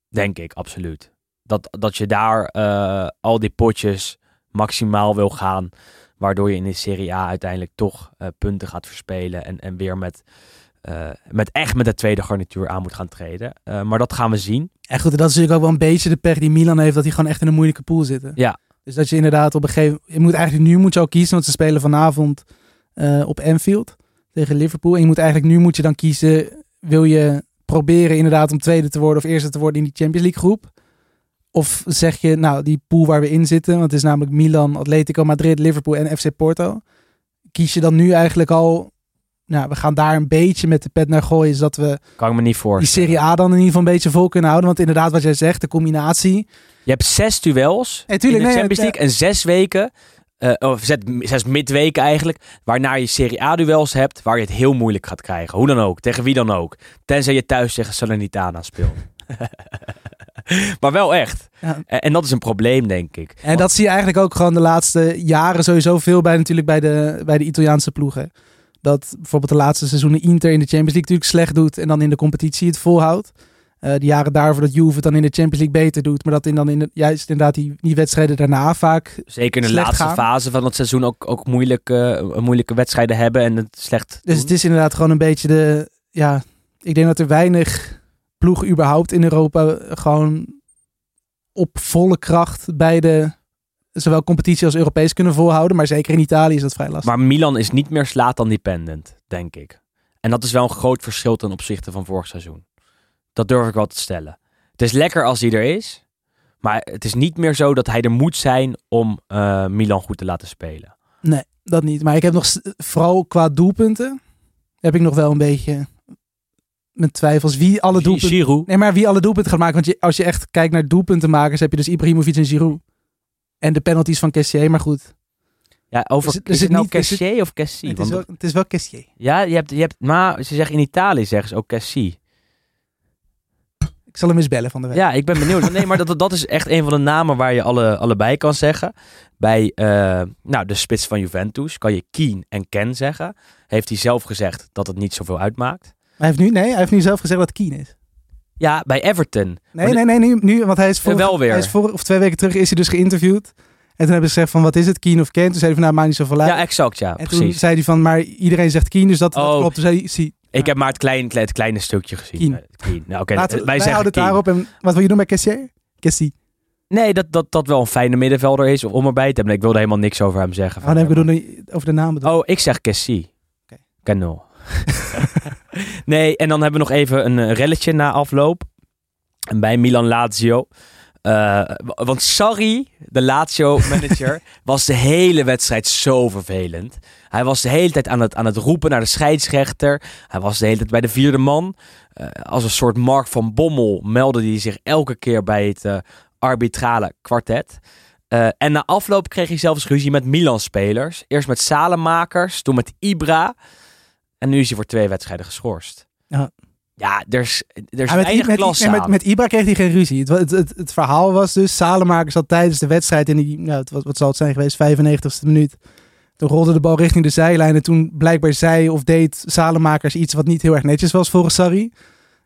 Denk ik, absoluut. Dat, dat je daar eh, al die potjes maximaal wil gaan. Waardoor je in de Serie A uiteindelijk toch eh, punten gaat verspelen. En, en weer met, eh, met echt met de tweede garnituur aan moet gaan treden. Maar dat gaan we zien. En goed, dat is natuurlijk ook wel een beetje de pech die Milan heeft, dat hij gewoon echt in een moeilijke pool zitten. Ja. Dus dat je inderdaad op een gegeven je moet eigenlijk nu moet je al kiezen, want ze spelen vanavond op Anfield tegen Liverpool. En je moet eigenlijk nu moet je dan kiezen, wil je proberen inderdaad om tweede te worden of eerste te worden in die Champions League groep? Of zeg je, nou, die pool waar we in zitten, want het is namelijk Milan, Atletico Madrid, Liverpool en FC Porto. Kies je dan nu eigenlijk al, nou, we gaan daar een beetje met de pet naar gooien, zodat we Kan ik me niet die voorstellen. Serie A dan in ieder geval een beetje vol kunnen houden. Want inderdaad, wat jij zegt, de combinatie. Je hebt zes duels Hey, tuurlijk, in de nee, Champions League en zes weken, eh, of zes, zes midweken eigenlijk, waarna je Serie A-duels hebt waar je het heel moeilijk gaat krijgen. Hoe dan ook, tegen wie dan ook. Tenzij je thuis tegen Salernitana speelt. maar wel echt. Ja. En, en dat is een probleem, denk ik. En dat zie je eigenlijk ook gewoon de laatste jaren sowieso veel bij natuurlijk bij de, bij de Italiaanse ploegen. Dat bijvoorbeeld de laatste seizoenen Inter in de Champions League natuurlijk slecht doet en dan in de competitie het volhoudt. Eh de jaren daarvoor dat Juve het dan in de Champions League beter doet, maar dat in dan in de, juist inderdaad die, die wedstrijden daarna vaak. Zeker in de laatste gaan. fase van het seizoen ook, ook moeilijke, moeilijke wedstrijden hebben en het slecht Dus doen. het is inderdaad gewoon een beetje de, ja, ik denk dat er weinig ploegen überhaupt in Europa gewoon op volle kracht bij de zowel competitie als Europees kunnen volhouden. Maar zeker in Italië is dat vrij lastig. Maar Milan is niet meer Slatan dependent, denk ik. En dat is wel een groot verschil ten opzichte van vorig seizoen. Dat durf ik wel te stellen. Het is lekker als hij er is. Maar het is niet meer zo dat hij er moet zijn om eh, Milan goed te laten spelen. Nee, dat niet. Maar ik heb nog, vooral qua doelpunten, heb ik nog wel een beetje mijn twijfels. Wie alle doelpunten... Giroud. Nee, maar wie alle doelpunten gaat maken. Want je, als je echt kijkt naar doelpuntenmakers, heb je dus Ibrahimovic en Giroud. En de penalties van Kessier, maar goed. Ja, over, Is het- is het nou is Cassie of Cassie? Het is, wel, het is wel Kessier. Ja, je hebt, je hebt, maar ze zeggen in Italië zeggen ze ook Cassie. Ik zal hem eens bellen van de week. Ja, ik ben benieuwd. Nee, maar dat, dat is echt een van de namen waar je alle, allebei kan zeggen. Bij eh, nou, de spits van Juventus kan je Keen en Ken zeggen. Heeft hij zelf gezegd dat het niet zoveel uitmaakt. Hij heeft nu, nee, hij heeft nu zelf gezegd dat het Keen is. Ja, bij Everton. Nee, Maar nee, nee, nu, nu, want hij is voor, wel weer. Hij is voor, of twee weken terug is hij dus geïnterviewd. En toen hebben ze gezegd van, wat is het, Keen of Ken? Toen zei hij van, nou, maakt niet zoveel uit. Ja, exact, ja, en toen precies. zei hij van, maar iedereen zegt Keen, dus dat, dat Oh. klopt. Toen zei hij, zie, Ik heb maar het, klein, het kleine stukje gezien. Keen. Eh, Keen. Nou, oké, we- wij wij houden het daarop. En wat wil je doen bij Kessier? Kessie. Nee, dat, dat dat wel een fijne middenvelder is om erbij te hebben. Ik wilde helemaal niks over hem zeggen. Oh, dan heb ik het over de naam. Oh, ik zeg Cassie. Oké. Cano. nee, en dan hebben we nog even een eh, relletje na afloop. En bij Milan Lazio. Eh, want Sarri, de Lazio-manager, was de hele wedstrijd zo vervelend. Hij was de hele tijd aan het, aan het roepen naar de scheidsrechter. Hij was de hele tijd bij de vierde man. Eh, als een soort Mark van Bommel meldde hij zich elke keer bij het eh, arbitrale kwartet. En na afloop kreeg hij zelfs ruzie met Milan-spelers. Eerst met Salemakers, toen met Ibra. En nu is hij voor twee wedstrijden geschorst. Ja. Ja, er is, er is met, weinig met, klas met, Ibra kreeg hij geen ruzie. Het, het, het, het verhaal was dus, Salemakers had tijdens de wedstrijd in die, nou, wat, wat zal het zijn geweest, 95ste minuut. Toen rolde de bal richting de zijlijn en toen blijkbaar zei of deed Salemakers iets wat niet heel erg netjes was volgens Sarri.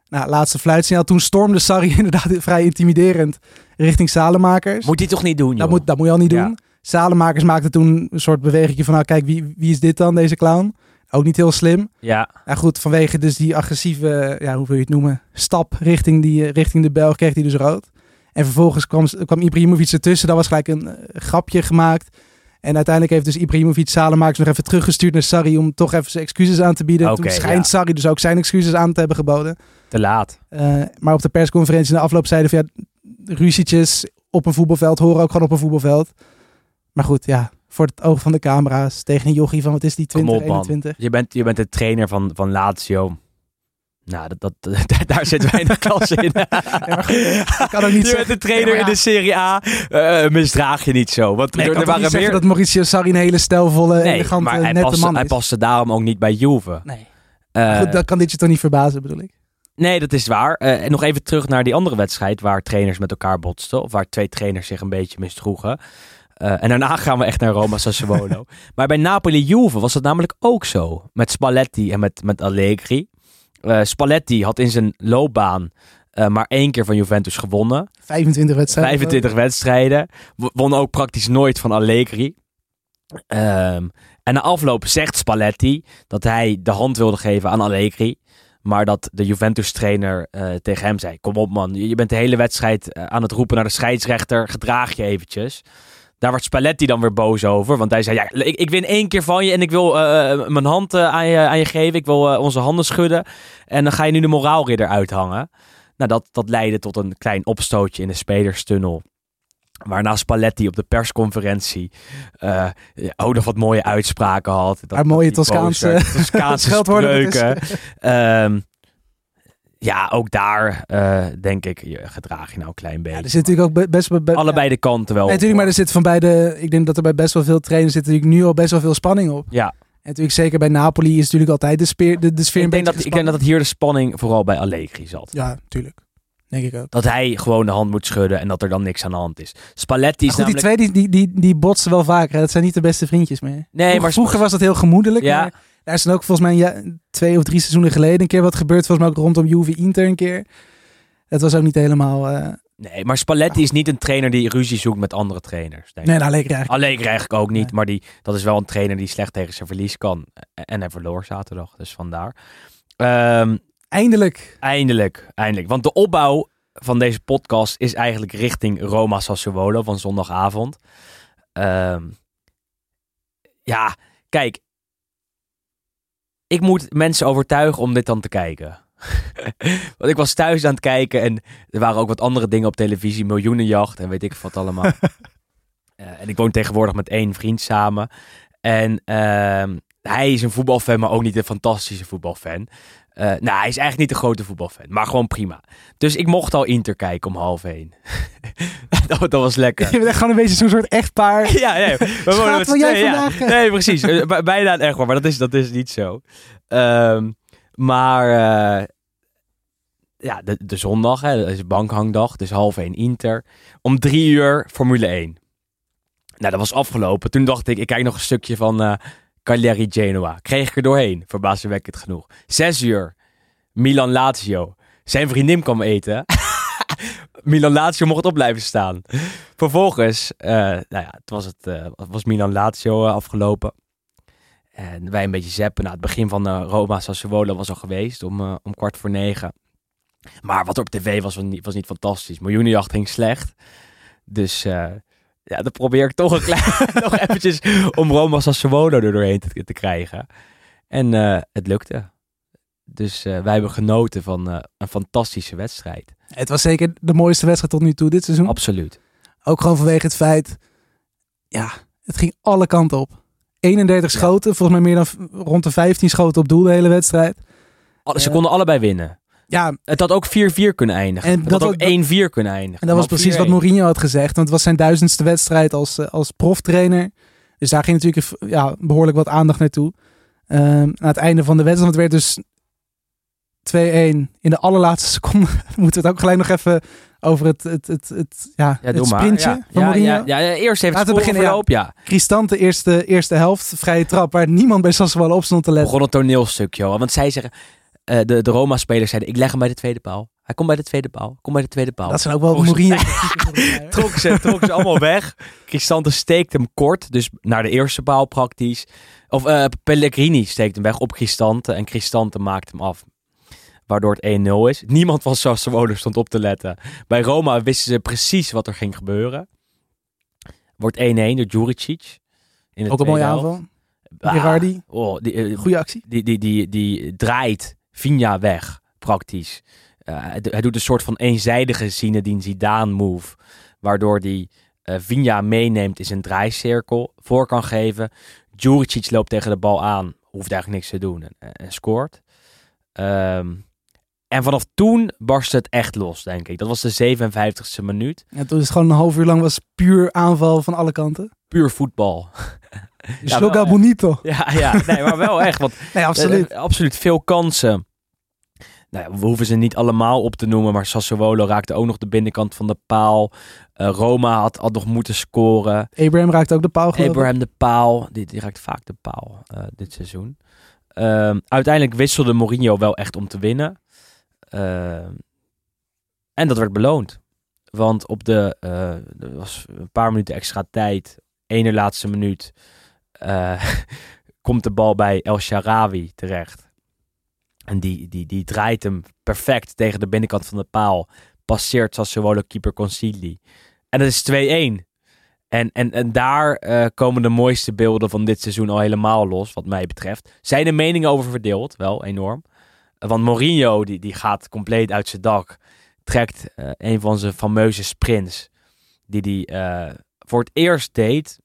Nou, laatste fluitsignaal. Toen stormde Sarri inderdaad vrij intimiderend richting Salemakers. Moet hij toch niet doen, joh? dat, moet, dat moet je al niet doen. Salemakers maakte toen een soort beweging van, nou kijk, wie, wie is dit dan, deze clown? Ook niet heel slim. Ja, Ja goed, vanwege dus die agressieve, ja, hoe wil je het noemen, stap richting, die, eh, richting de Belg kreeg hij dus rood. En vervolgens kwam, kwam Ibrahimovic ertussen. Dat was gelijk een eh, grapje gemaakt. En uiteindelijk heeft dus Ibrahimovic Salemakers nog even teruggestuurd naar Sarri om toch even zijn excuses aan te bieden. Oké, Toen schijnt ja. Sarri dus ook zijn excuses aan te hebben geboden. te laat. Eh, maar op de persconferentie in de afloop zeiden van ja, ruzietjes op een voetbalveld horen ook gewoon op een voetbalveld. Maar goed, ja, voor het oog van de camera's tegen een jochie van wat is die, Kom 20, op, man. 21. Je bent, je bent de trainer van, van Lazio. Nou, dat, dat, daar zit weinig klas in. Ik kan ook niet je zeggen- bent de trainer in de Serie A. eh, misdraag je niet zo. Want Nee, er, er waren meer... dat Mauricio Sarri een hele stijlvolle, Nee, elegante, maar hij nette paste, man hij is. paste daarom ook niet bij Juve. Nee. Eh, Goed, dat kan dit je toch niet verbazen, bedoel ik. Nee, dat is waar. En nog even terug naar die andere wedstrijd waar trainers met elkaar botsten. Of waar twee trainers zich een beetje misdroegen. Eh, en daarna gaan we echt naar Roma Sassuolo. maar bij Napoli-Juve was dat namelijk ook zo. Met Spalletti en met, met Allegri. Eh, Spalletti had in zijn loopbaan eh, maar één keer van Juventus gewonnen. 25 wedstrijden. 25 wedstrijden. Won ook praktisch nooit van Allegri. Ehm, en na afloop zegt Spalletti dat hij de hand wilde geven aan Allegri. Maar dat de Juventus-trainer tegen hem zei: Kom op, man, je bent de hele wedstrijd aan het roepen naar de scheidsrechter. Gedraag je eventjes. Daar werd Spalletti dan weer boos over. Want hij zei: ja, ik, ik win één keer van je en ik wil eh, mijn hand eh, aan, je, aan je geven. Ik wil eh, onze handen schudden. En dan ga je nu de moraalridder uithangen. Nou, dat, dat leidde tot een klein opstootje in de spelerstunnel. Waarna Spalletti op de persconferentie eh, ja, ook nog wat mooie uitspraken had. Dat, mooie Toscaanse-. Toscaanse spreuken. Ehm, ja, ook daar eh, denk ik, je gedraag je nou een klein beetje. Ja, er zit natuurlijk ook be- best wel... be- Allebei de kanten wel. Nee, natuurlijk, maar er zit van beide... Ik denk dat er bij best wel veel trainers zit natuurlijk nu al best wel veel spanning op. Ja, En natuurlijk zeker bij Napoli is natuurlijk altijd de, speer, de, de sfeer ik een denk, dat, ik denk dat het hier de spanning vooral bij Allegri zat. Ja, natuurlijk. Denk ik ook. Dat hij gewoon de hand moet schudden en dat er dan niks aan de hand is. Spalletti is goed, die twee die, die, die, die botsen wel vaker. hè. Dat zijn niet de beste vriendjes meer. Nee, Vroeger- maar Vroeger was dat heel gemoedelijk. Ja. Maar daar is dan ook volgens mij ja, twee of drie seizoenen geleden een keer wat gebeurd. Volgens mij ook rondom Juve Inter een keer. Dat was ook niet helemaal... eh Nee, maar Spalletti is niet een trainer die ruzie zoekt met andere trainers. Denk ik. nee, nou leek eigenlijk. Allegri eigenlijk ook niet, Nee. maar die, dat is wel een trainer die slecht tegen zijn verlies kan. En hij verloor zaterdag, dus vandaar. Ehm, Eindelijk. eindelijk, eindelijk. Want de opbouw van deze podcast is eigenlijk richting Roma Sassuolo van zondagavond. Ehm, ja, kijk. Ik moet mensen overtuigen om dit dan te kijken. Want ik was thuis aan het kijken en er waren ook wat andere dingen op televisie. Miljoenenjacht en weet ik wat allemaal. Eh, en ik woon tegenwoordig met één vriend samen. En ehm, hij is een voetbalfan, maar ook niet een fantastische voetbalfan. Eh, nou, hij is eigenlijk niet een grote voetbalfan, maar gewoon prima. Dus ik mocht al Inter kijken om half één. dat, dat was lekker. Je bent echt gewoon een beetje zo'n soort echtpaar. Ja, nee, we Schat, wil jij ja. vandaag, eh? Nee, precies. Eh, bij- Bijna een echt maar dat is, dat is niet zo. Ehm, maar ja, de, de zondag, hè, dat is bankhangdag, dus half één Inter. Om drie uur Formule 1. Nou, dat was afgelopen. Toen dacht ik, ik kijk nog een stukje van Cagliari Genoa. Kreeg ik er doorheen, verbazingwekkend genoeg. Zes uur, Milan Lazio. Zijn vriendin kwam eten. Milan Lazio mocht op blijven staan. Vervolgens, eh, nou ja, het was, het, eh, was Milan Lazio eh, afgelopen. En wij een beetje zeppen. Nou, het begin van Roma Sassuolo was al geweest om, om kwart voor negen. Maar wat er op tv was, was niet, was niet fantastisch. Miljoenenjacht ging slecht. Dus ja, dan probeer ik toch een klein, nog eventjes om Roma Sassuolo er doorheen te, te krijgen. En eh, het lukte. Dus eh, wij hebben genoten van eh, een fantastische wedstrijd. Het was zeker de mooiste wedstrijd tot nu toe dit seizoen. Absoluut. Ook gewoon vanwege het feit, ja, het ging alle kanten op. 31 Ja. schoten, volgens mij meer dan rond de 15 schoten op doel de hele wedstrijd. Ze konden allebei winnen. Ja, Het had ook 4-4 kunnen eindigen. En het dat had ook- ook 1-4 kunnen eindigen. en dat was precies wat 4-1. Mourinho had gezegd. Want het was zijn duizendste wedstrijd als, eh, als proftrainer. Dus daar ging natuurlijk ja, behoorlijk wat aandacht naartoe. Ehm aan het einde van de wedstrijd, want het werd dus 2-1 in de allerlaatste seconde. moeten we het ook gelijk nog even over het, het, het, het, ja, Ja, het sprintje Ja, van ja, Mourinho. ja, ja, ja, eerst even Laten het beginnen, ja. verloop, ja. Cristante eerste, eerste helft, vrije trap, waar niemand bij Sassuolo op stond te letten. begon een toneelstuk, joh. Want zij zeggen, eh, de, de Roma-spelers zeiden, ik leg hem bij de tweede paal. Hij komt bij de tweede paal. Kom bij de tweede paal. Dat zijn ook wel Mourinho. trok ze, trok ze allemaal weg. Cristante steekt hem kort, dus naar de eerste paal praktisch. Of eh, Pellegrini steekt hem weg op Cristante en Cristante maakt hem af. Waardoor het 1-0 is. Niemand van Sassuolo stond op te letten. Bij Roma wisten ze precies wat er ging gebeuren. Wordt 1-1 door Juricic. In de Ook een mooie helft. aanval. Ah, oh, die, eh, Goede actie. die, die, die, die draait Vinja weg, praktisch. Eh, hij, doet een soort van eenzijdige Zinedine Zidane move. Waardoor hij eh Vinja meeneemt in zijn draaicirkel. Voor kan geven. Juricic loopt tegen de bal aan. Hoeft eigenlijk niks te doen. En, en scoort. Ehm, en vanaf toen barstte het echt los, denk ik. Dat was de 57ste minuut. En toen is het gewoon een half uur lang was puur aanval van alle kanten. Puur voetbal. Ja, wel, bonito. Ja, ja, nee, maar wel echt. Want Nee, absoluut. Eh, absoluut veel kansen. Nou ja, we hoeven ze niet allemaal op te noemen, maar Sassuolo raakte ook nog de binnenkant van de paal. Eh, Roma had, had nog moeten scoren. Abraham raakte ook de paal geloof ik. Abraham de paal, die, die raakt vaak de paal eh, dit seizoen. Ehm, uiteindelijk wisselde Mourinho wel echt om te winnen. Ehm, en dat werd beloond. Want op de, eh, er was een paar minuten extra tijd, ene laatste minuut, eh, komt de bal bij El Sharawi terecht. En die, die, die draait hem perfect tegen de binnenkant van de paal. Passeert Sassuolo keeper Consigli. En dat is 2-1. En, en, en daar eh, komen de mooiste beelden van dit seizoen al helemaal los, wat mij betreft. Zijn de meningen over verdeeld, wel enorm. Eh, Want Mourinho, die, die gaat compleet uit zijn dak. Trekt een van zijn fameuze sprints. Die hij voor het eerst deed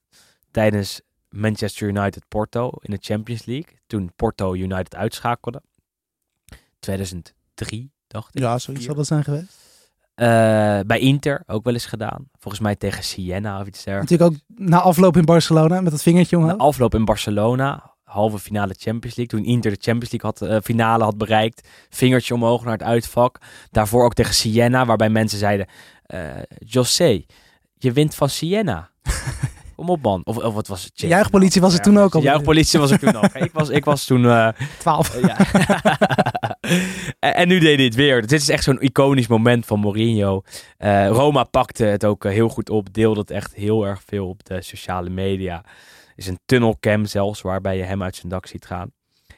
tijdens Manchester United Porto in de Champions League. Toen Porto United uitschakelde. 2003, dacht ik. Ja, zoiets zal dat zijn geweest. Eh, bij Inter ook wel eens gedaan. Volgens mij tegen Siena of iets dergelijks. Natuurlijk ook na afloop in Barcelona met dat vingertje omhoog. afloop in Barcelona, halve finale Champions League. Toen Inter de Champions League had, eh, finale had bereikt. Vingertje omhoog naar het uitvak. Daarvoor ook tegen Siena, waarbij mensen zeiden... eh José, je wint van Siena. Kom op man. Of, of wat was het? Juichpolitie was er toen ook al. Juichpolitie was er toen ook. Ik was, ik was toen... eh, 12. ja. en, en nu deed hij het weer. Dit is echt zo'n iconisch moment van Mourinho. Eh, Roma pakte het ook heel goed op. Deelde het echt heel erg veel op de sociale media. is een tunnelcam zelfs, waarbij je hem uit zijn dak ziet gaan.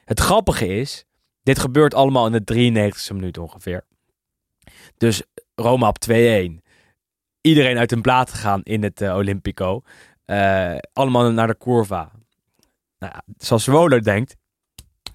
Het grappige is, dit gebeurt allemaal in de 93e minuut ongeveer. Dus Roma op 2-1. Iedereen uit hun plaat gegaan in het eh, Olympico. Eh, allemaal naar de curva. Nou ja, Sassuolo denkt,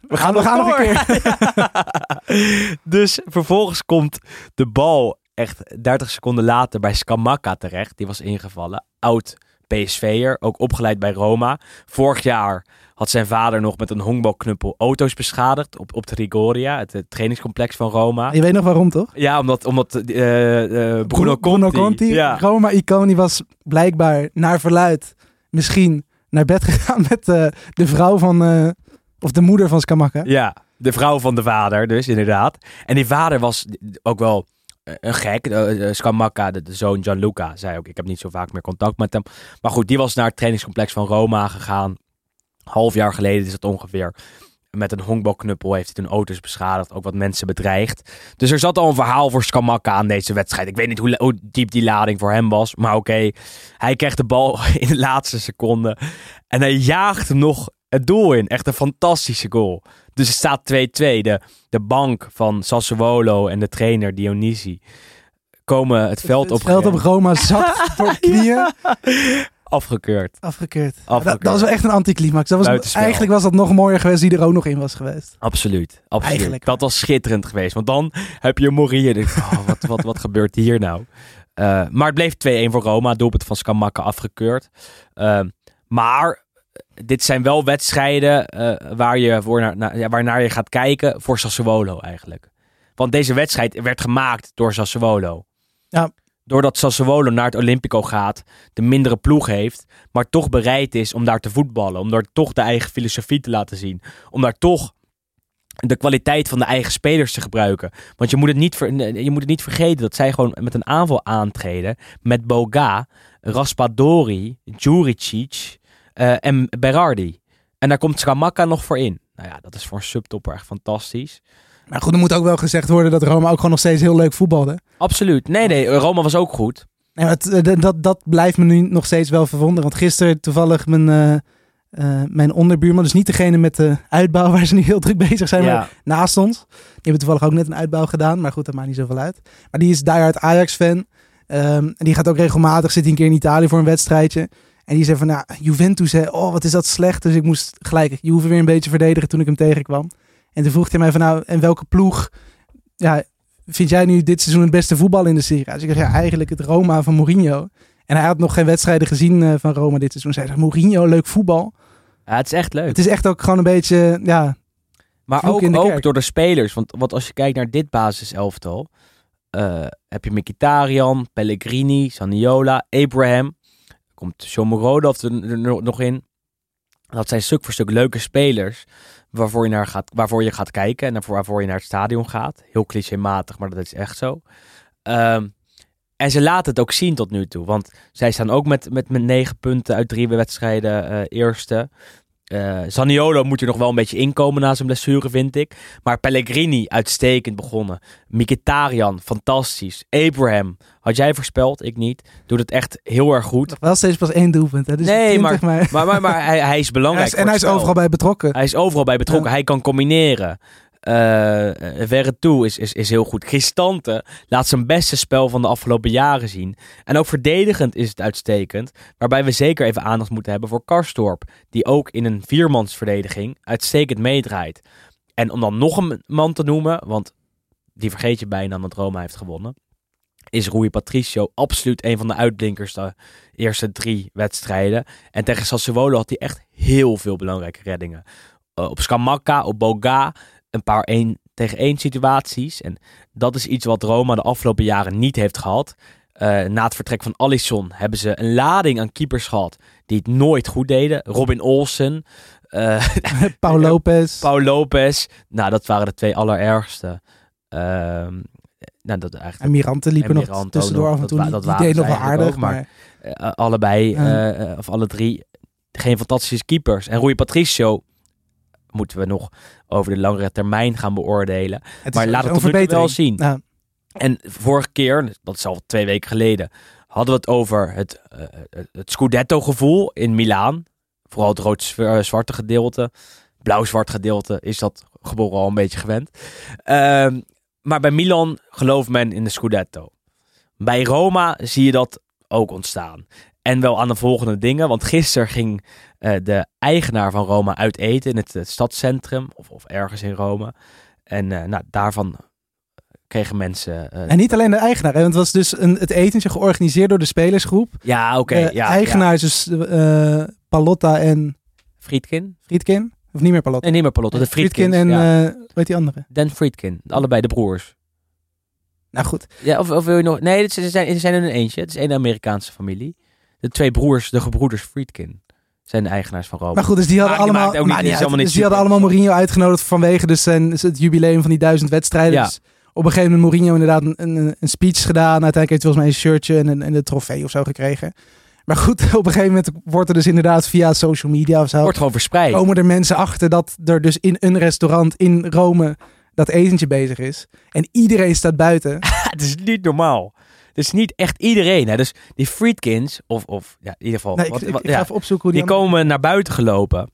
We gaan, we gaan nog een door. keer. dus vervolgens komt de bal echt 30 seconden later bij Scamacca terecht. Die was ingevallen. Oud PSV'er, ook opgeleid bij Roma. Vorig jaar had zijn vader nog met een honkbalknuppel auto's beschadigd op, op de Rigoria, het, eh, trainingscomplex van Roma. Je weet nog waarom toch? Ja, omdat, omdat eh, eh, Bruno Conti... Conti. Ja. Roma-icoon, was blijkbaar naar verluid misschien naar bed gegaan met eh, de vrouw van, of de moeder van Scamacca. Ja, de vrouw van de vader dus, inderdaad. En die vader was ook wel een gek. Uh, Scamacca, de, zoon Gianluca, zei ook... ik heb niet zo vaak meer contact met hem. Maar goed, die was naar het trainingscomplex van Roma gegaan. Half jaar geleden is het ongeveer. Met een honkbalknuppel heeft hij toen auto's beschadigd. Ook wat mensen bedreigd. Dus er zat al een verhaal voor Scamacca aan deze wedstrijd. Ik weet niet hoe, diep die lading voor hem was. Maar oké, hij kreeg de bal in de laatste seconde. En hij jaagt nog het doel in. Echt een fantastische goal. Dus het staat 2-2. De, de bank van Sassuolo en de trainer Dionisi komen het veld op. Het veld op Roma zakt door de knieën. Afgekeurd. Afgekeurd. Afgekeurd. Dat, dat was wel echt een anticlimax. Dat was, Buitenspel. eigenlijk was dat nog mooier geweest die er ook nog in was geweest. Absoluut. absoluut. Eigenlijk. Dat was schitterend geweest. Want dan heb je ik, Oh, wat, wat, wat gebeurt hier nou? Eh, maar het bleef 2-1 voor Roma. Doelpunt van Scamacca afgekeurd. Eh, maar dit zijn wel wedstrijden eh, waar je voor naar, naar, ja, waarnaar je gaat kijken voor Sassuolo eigenlijk. Want deze wedstrijd werd gemaakt door Sassuolo. Ja. Doordat Sassuolo naar het Olympico gaat, de mindere ploeg heeft, maar toch bereid is om daar te voetballen. Om daar toch de eigen filosofie te laten zien. Om daar toch de kwaliteit van de eigen spelers te gebruiken. Want je moet het niet, ver- je moet het niet vergeten dat zij gewoon met een aanval aantreden. Met Boga, Raspadori, Juricic eh, en Berardi. En daar komt Scamacca nog voor in. Nou ja, dat is voor een subtopper echt fantastisch. Maar goed, er moet ook wel gezegd worden dat Roma ook gewoon nog steeds heel leuk voetbalde. Absoluut. Nee, nee, Roma was ook goed. Maar het, eh, dat, dat blijft me nu nog steeds wel verwonderen. Want gisteren toevallig mijn, eh, mijn onderbuurman, dus niet degene met de uitbouw waar ze nu heel druk bezig zijn, maar Ja. naast ons. Die hebben toevallig ook net een uitbouw gedaan, maar goed, dat maakt niet zoveel uit. Maar die is diehard Ajax-fan. Ehm, en die gaat ook regelmatig, zit een keer in Italië voor een wedstrijdje. En die zei van, nou, Juventus, hè, oh, wat is dat slecht. Dus ik moest gelijk Juve weer een beetje verdedigen toen ik hem tegenkwam. En toen vroeg hij mij van, nou, en welke ploeg ja, vind jij nu dit seizoen het beste voetbal in de Serie? Dus ik zeg, ja, eigenlijk het Roma van Mourinho. En hij had nog geen wedstrijden gezien eh, van Roma dit seizoen. Zegt, Mourinho, leuk voetbal. Ja, het is echt leuk. Het is echt ook gewoon een beetje, ja, Maar ook, ook door de spelers. Want, want als je kijkt naar dit basiselftal. eh heb je Mkhitaryan, Pellegrini, Saniola, Abraham. Komt Shomurodov er, nog in. Dat zijn stuk voor stuk leuke spelers. Waarvoor je, naar gaat, waarvoor je gaat kijken. En waarvoor, waarvoor je naar het stadion gaat. Heel clichématig, maar dat is echt zo. Ehm, en ze laten het ook zien tot nu toe. Want zij staan ook met, met, met negen punten uit drie wedstrijden eh, eerste. Eh Zaniolo moet er nog wel een beetje inkomen na zijn blessure, vind ik. Maar Pellegrini, uitstekend begonnen. Mkhitaryan, fantastisch. Abraham, had jij voorspeld? Ik niet. Doet het echt heel erg goed. wel steeds pas één doelpunt. Hè? Dus Nee, 20, maar, Maar, maar, maar hij, hij is Hij belangrijk. is- en hij is overal bij betrokken. Hij is overal bij betrokken. Hij kan combineren. Eh Verretou is, is, is heel goed. Cristante laat zijn beste spel van de afgelopen jaren zien. En ook verdedigend is het uitstekend. Waarbij we zeker even aandacht moeten hebben voor Karstorp. Die ook in een viermansverdediging uitstekend meedraait. En om dan nog een man te noemen, want die vergeet je bijna dat Roma heeft gewonnen. Is Rui Patricio absoluut een van de uitblinkers de eerste drie wedstrijden. En tegen Sassuolo had hij echt heel veel belangrijke reddingen. Eh, op Scamacca, op Boga, een paar één tegen één situaties. En dat is iets wat Roma de afgelopen jaren niet heeft gehad. Eh, na het vertrek van Alisson hebben ze een lading aan keepers gehad die het nooit goed deden. Robin Olsen, eh, Paul Lopez. Paul Lopez. Nou, dat waren de twee allerergste. Ehm, nou, dat eigenlijk en Mirante liep er en nog Mirante tussendoor nog. af en Dat toe. Die, dat die waren deed ze nog wel aardig, ook, maar... maar- Eh, allebei, of alle drie, geen fantastische keepers. En Rui Patricio moeten we nog over de langere termijn gaan beoordelen. Het maar laat het tot toe wel zien. Ja. En vorige keer, dat is al twee weken geleden, hadden we het over het, eh, het- het Scudetto-gevoel in Milaan. Vooral het rood-zwarte gedeelte. Blauw-zwart gedeelte is dat geboren al een beetje gewend. Ehm, maar bij Milan gelooft men in de Scudetto. Bij Roma zie je dat ook ontstaan. En wel aan de volgende dingen. Want gisteren ging eh, de eigenaar van Roma uit eten in het, eh, stadscentrum. Of, of ergens in Rome. En eh, nou, daarvan kregen mensen... eh, En niet alleen de eigenaar, hè, want het was dus een, het etentje georganiseerd door de spelersgroep. ja, oké. de ja, eigenaar dus Palotta en Friedkin? Friedkin. Of niet meer Palotta. Nee, niet meer Palotta. De Friedkin en, ja. heet die andere? Dan Friedkin. Allebei de broers. Nou goed, Ja, of, of wil je nog... Nee, het zijn, ze zijn er een eentje. Het is één Amerikaanse familie. De twee broers, de gebroeders Friedkin, zijn de eigenaars van Rome. maar goed, dus die hadden allemaal, niet- dus die hadden allemaal Mourinho uitgenodigd vanwege dus zijn, het jubileum van die duizend wedstrijden. Ja. Dus op een gegeven moment Mourinho inderdaad een, een, een speech gedaan. Uiteindelijk heeft hij volgens mij een shirtje en een, en een trofee of zo gekregen. Maar goed, op een gegeven moment wordt er dus inderdaad via social media of zo... wordt gewoon verspreid. komen er mensen achter dat er dus in een restaurant in Rome dat etentje bezig is. En iedereen staat buiten. het is niet normaal. Is niet echt iedereen. Hè? Dus die Friedkins, of, of ja, in ieder geval... Nee, wat- ik, wat- ik ga ja, even opzoeken hoe die die... komen naar buiten gelopen.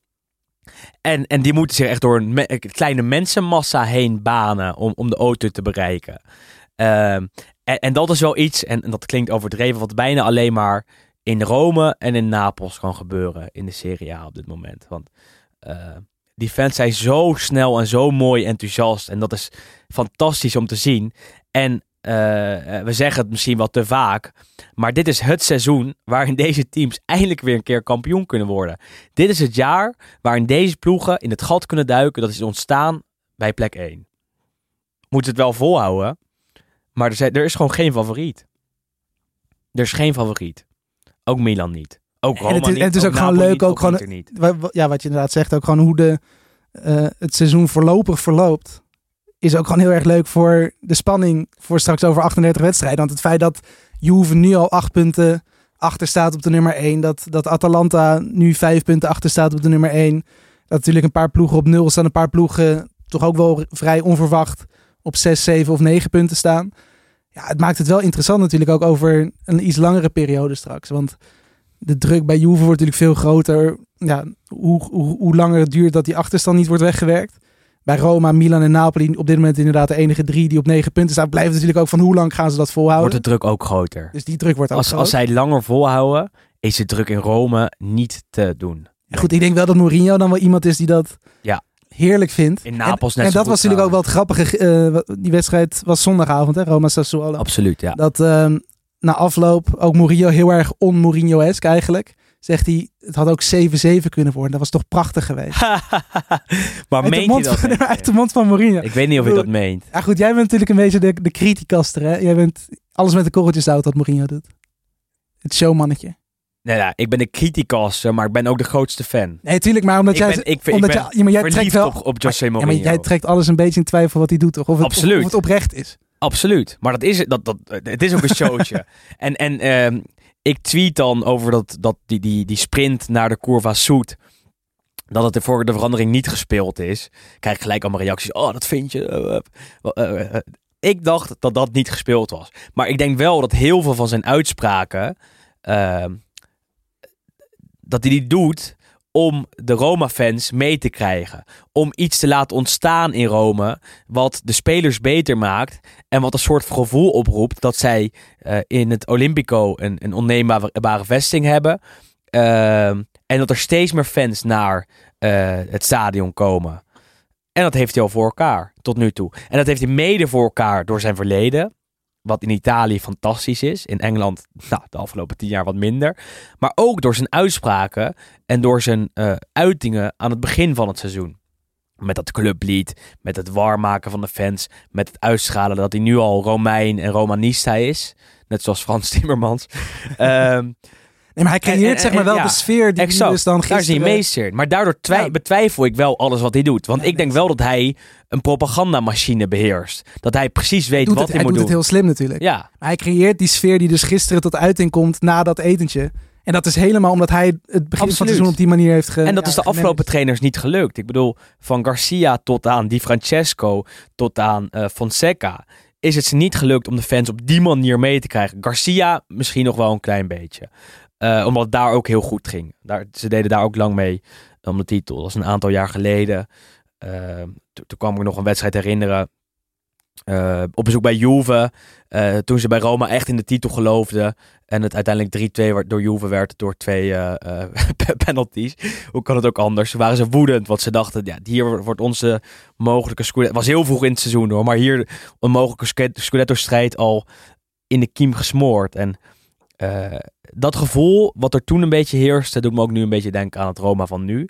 En, en die moeten zich echt door een me- kleine mensenmassa heen banen om, om de auto te bereiken. Ehm, en, en dat is wel iets, en, en dat klinkt overdreven, wat bijna alleen maar in Rome en in Napels kan gebeuren in de Serie A op dit moment. Want eh, die fans zijn zo snel en zo mooi enthousiast. En dat is fantastisch om te zien. En eh, we zeggen het misschien wel te vaak. Maar dit is het seizoen waarin deze teams eindelijk weer een keer kampioen kunnen worden. Dit is het jaar waarin deze ploegen in het gat kunnen duiken. Dat is ontstaan bij plek 1. Moet het wel volhouden. Maar er, zijn, er is gewoon geen favoriet. Er is geen favoriet. Ook Milan niet. Ook Roma en het is, niet. en het is ook, gewoon leuk, niet, ook gewoon, niet. ja, wat je inderdaad zegt, ook gewoon hoe de, eh, het seizoen voorlopig verloopt. Is ook gewoon heel erg leuk voor de spanning voor straks over 38 wedstrijden. Want het feit dat Juve nu al acht punten achter staat op de nummer 1. Dat, dat Atalanta nu vijf punten achter staat op de nummer 1. Dat natuurlijk een paar ploegen op nul staan. Een paar ploegen toch ook wel vrij onverwacht op 6, 7 of 9 punten staan. Ja, het maakt het wel interessant natuurlijk ook over een iets langere periode straks. Want de druk bij Juve wordt natuurlijk veel groter. Ja, hoe, hoe, hoe langer het duurt dat die achterstand niet wordt weggewerkt. Bij Roma, Milan en Napoli op dit moment inderdaad de enige drie die op negen punten staan. Blijft natuurlijk ook van hoe lang gaan ze dat volhouden. Wordt de druk ook groter. Dus die druk wordt ook Als, groot. als zij langer volhouden, is de druk in Rome niet te doen. Goed, ik denk wel dat Mourinho dan wel iemand is die dat Ja. heerlijk vindt. In Napels en, net en dat was natuurlijk ook wel het grappige. eh, die wedstrijd was zondagavond, hè? Roma Sassuolo. Absoluut, ja. Dat ehm, na afloop ook Mourinho heel erg on-Mourinho-esk eigenlijk. Zegt hij, het had ook 7-7 kunnen worden. Dat was toch prachtig geweest. maar uit, de meent hij dat? van, uit de mond van Mourinho. Ik weet niet of hij dat meent. Ja goed, jij bent natuurlijk een beetje de, de criticaster. Hè? Jij bent alles met de korreltjes zout wat Mourinho doet. Het showmannetje. Nee, nou, ik ben de criticaster, maar ik ben ook de grootste fan. Nee, tuurlijk, maar omdat Ik jij... ben, ik, vind- omdat ik ben je, ja, maar jij trekt wel... op, op José ja, maar Mourinho. jij trekt alles een beetje in twijfel wat hij doet, toch? Of het, Absoluut. Of, het oprecht is. Absoluut. Maar dat is, het- dat, dat, het is ook een showtje. en en ehm, ik tweet dan over dat, dat die, die, die sprint naar de Curva Soet. Dat het er voor de verandering niet gespeeld is. Krijg ik gelijk allemaal reacties. Oh, dat vind je. eh, eh, eh. Ik dacht dat dat niet gespeeld was. Maar ik denk wel dat heel veel van zijn uitspraken. ehm, dat hij die doet om de Roma-fans mee te krijgen. Om iets te laten ontstaan in Rome. Wat de spelers beter maakt. En wat een soort gevoel oproept dat zij eh, in het Olympico een, een onneembare vesting hebben. Ehm, en dat er steeds meer fans naar eh, het stadion komen. En dat heeft hij al voor elkaar tot nu toe. En dat heeft hij mede voor elkaar door zijn verleden. Wat in Italië fantastisch is. In Engeland nou, de afgelopen tien jaar wat minder. Maar ook door zijn uitspraken en door zijn eh, uitingen aan het begin van het seizoen. Met dat clublied, met het warm maken van de fans, met het uitschalen dat hij nu al Romein en Romanista is. Net zoals Frans Timmermans. Ehm, Nee, maar hij creëert En- en- zeg maar wel ja, de sfeer die exact. hij dus dan Daar is hij gisteren... meester. Maar daardoor Ja. betwijfel ik wel alles wat hij doet. Want Ja, ik denk wel dat hij een propagandamachine beheerst. Dat hij precies weet doet wat het, hij, hij moet doet doen. het heel slim natuurlijk. Ja, Maar hij creëert die sfeer die dus gisteren tot uiting komt na dat etentje. En dat is helemaal omdat hij het begin van het seizoen op die manier heeft ge, en dat ja, is de afgelopen trainers niet gelukt. Ik bedoel, van Garcia tot aan Di Francesco tot aan eh, Fonseca is het ze niet gelukt om de fans op die manier mee te krijgen. Garcia misschien nog wel een klein beetje. Eh, omdat het daar ook heel goed ging. Daar, ze deden daar ook lang mee om de titel. Dat was een aantal jaar geleden. Eh, toen, toen kwam ik nog een wedstrijd herinneren. Eh, op bezoek bij Juve. eh, toen ze bij Roma echt in de titel geloofden. En het uiteindelijk 3-2 werd- door Juve werd door twee eh, penalties. Hoe kan het ook anders? Ze waren ze woedend, want ze dachten, ja, hier wordt onze mogelijke Scudetto... Het was heel vroeg in het seizoen hoor, maar hier een mogelijke Scu- Scudetto-strijd al in de kiem gesmoord. En dat gevoel wat er toen een beetje heerste, doet me ook nu een beetje denken aan het Roma van nu.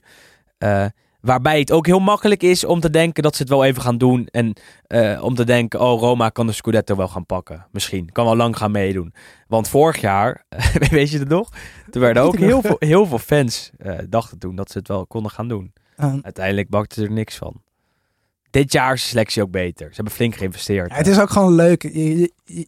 Waarbij het ook heel makkelijk is om te denken dat ze het wel even gaan doen. En eh, om te denken, oh, Roma kan de Scudetto wel gaan pakken. Misschien. Kan wel lang gaan meedoen. Want vorig jaar, weet je het nog? Er werden ook heel veel, heel veel fans eh, dachten toen dat ze het wel konden gaan doen. Uiteindelijk bakten ze er niks van. Dit jaar is de selectie ook beter. Ze hebben flink geïnvesteerd. Ja, het is ook gewoon leuk.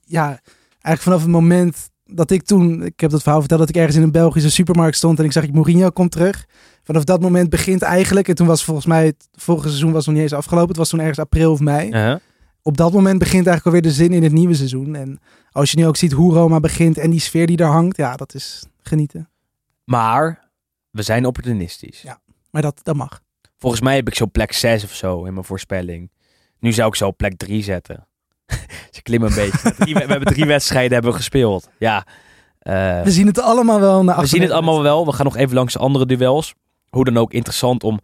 Ja, eigenlijk vanaf het moment dat ik toen, ik heb dat verhaal verteld, dat ik ergens in een Belgische supermarkt stond en ik zag Mourinho komt terug. Vanaf dat moment begint eigenlijk, en toen was volgens mij het vorige seizoen was nog niet eens afgelopen. Het was toen ergens april of mei. Op dat moment begint eigenlijk alweer de zin in het nieuwe seizoen. En als je nu ook ziet hoe Roma begint en die sfeer die daar hangt, ja, dat is genieten. Maar we zijn opportunistisch. Ja. Maar dat, dat mag. Volgens mij heb ik zo plek 6 of zo in mijn voorspelling. Nu zou ik zo plek 3 zetten. Ze klimmen een beetje. We hebben drie wedstrijden hebben gespeeld. Ja, Eh, We zien het allemaal wel naar we zien het allemaal wel. We gaan nog even langs de andere duels. Hoe dan ook interessant om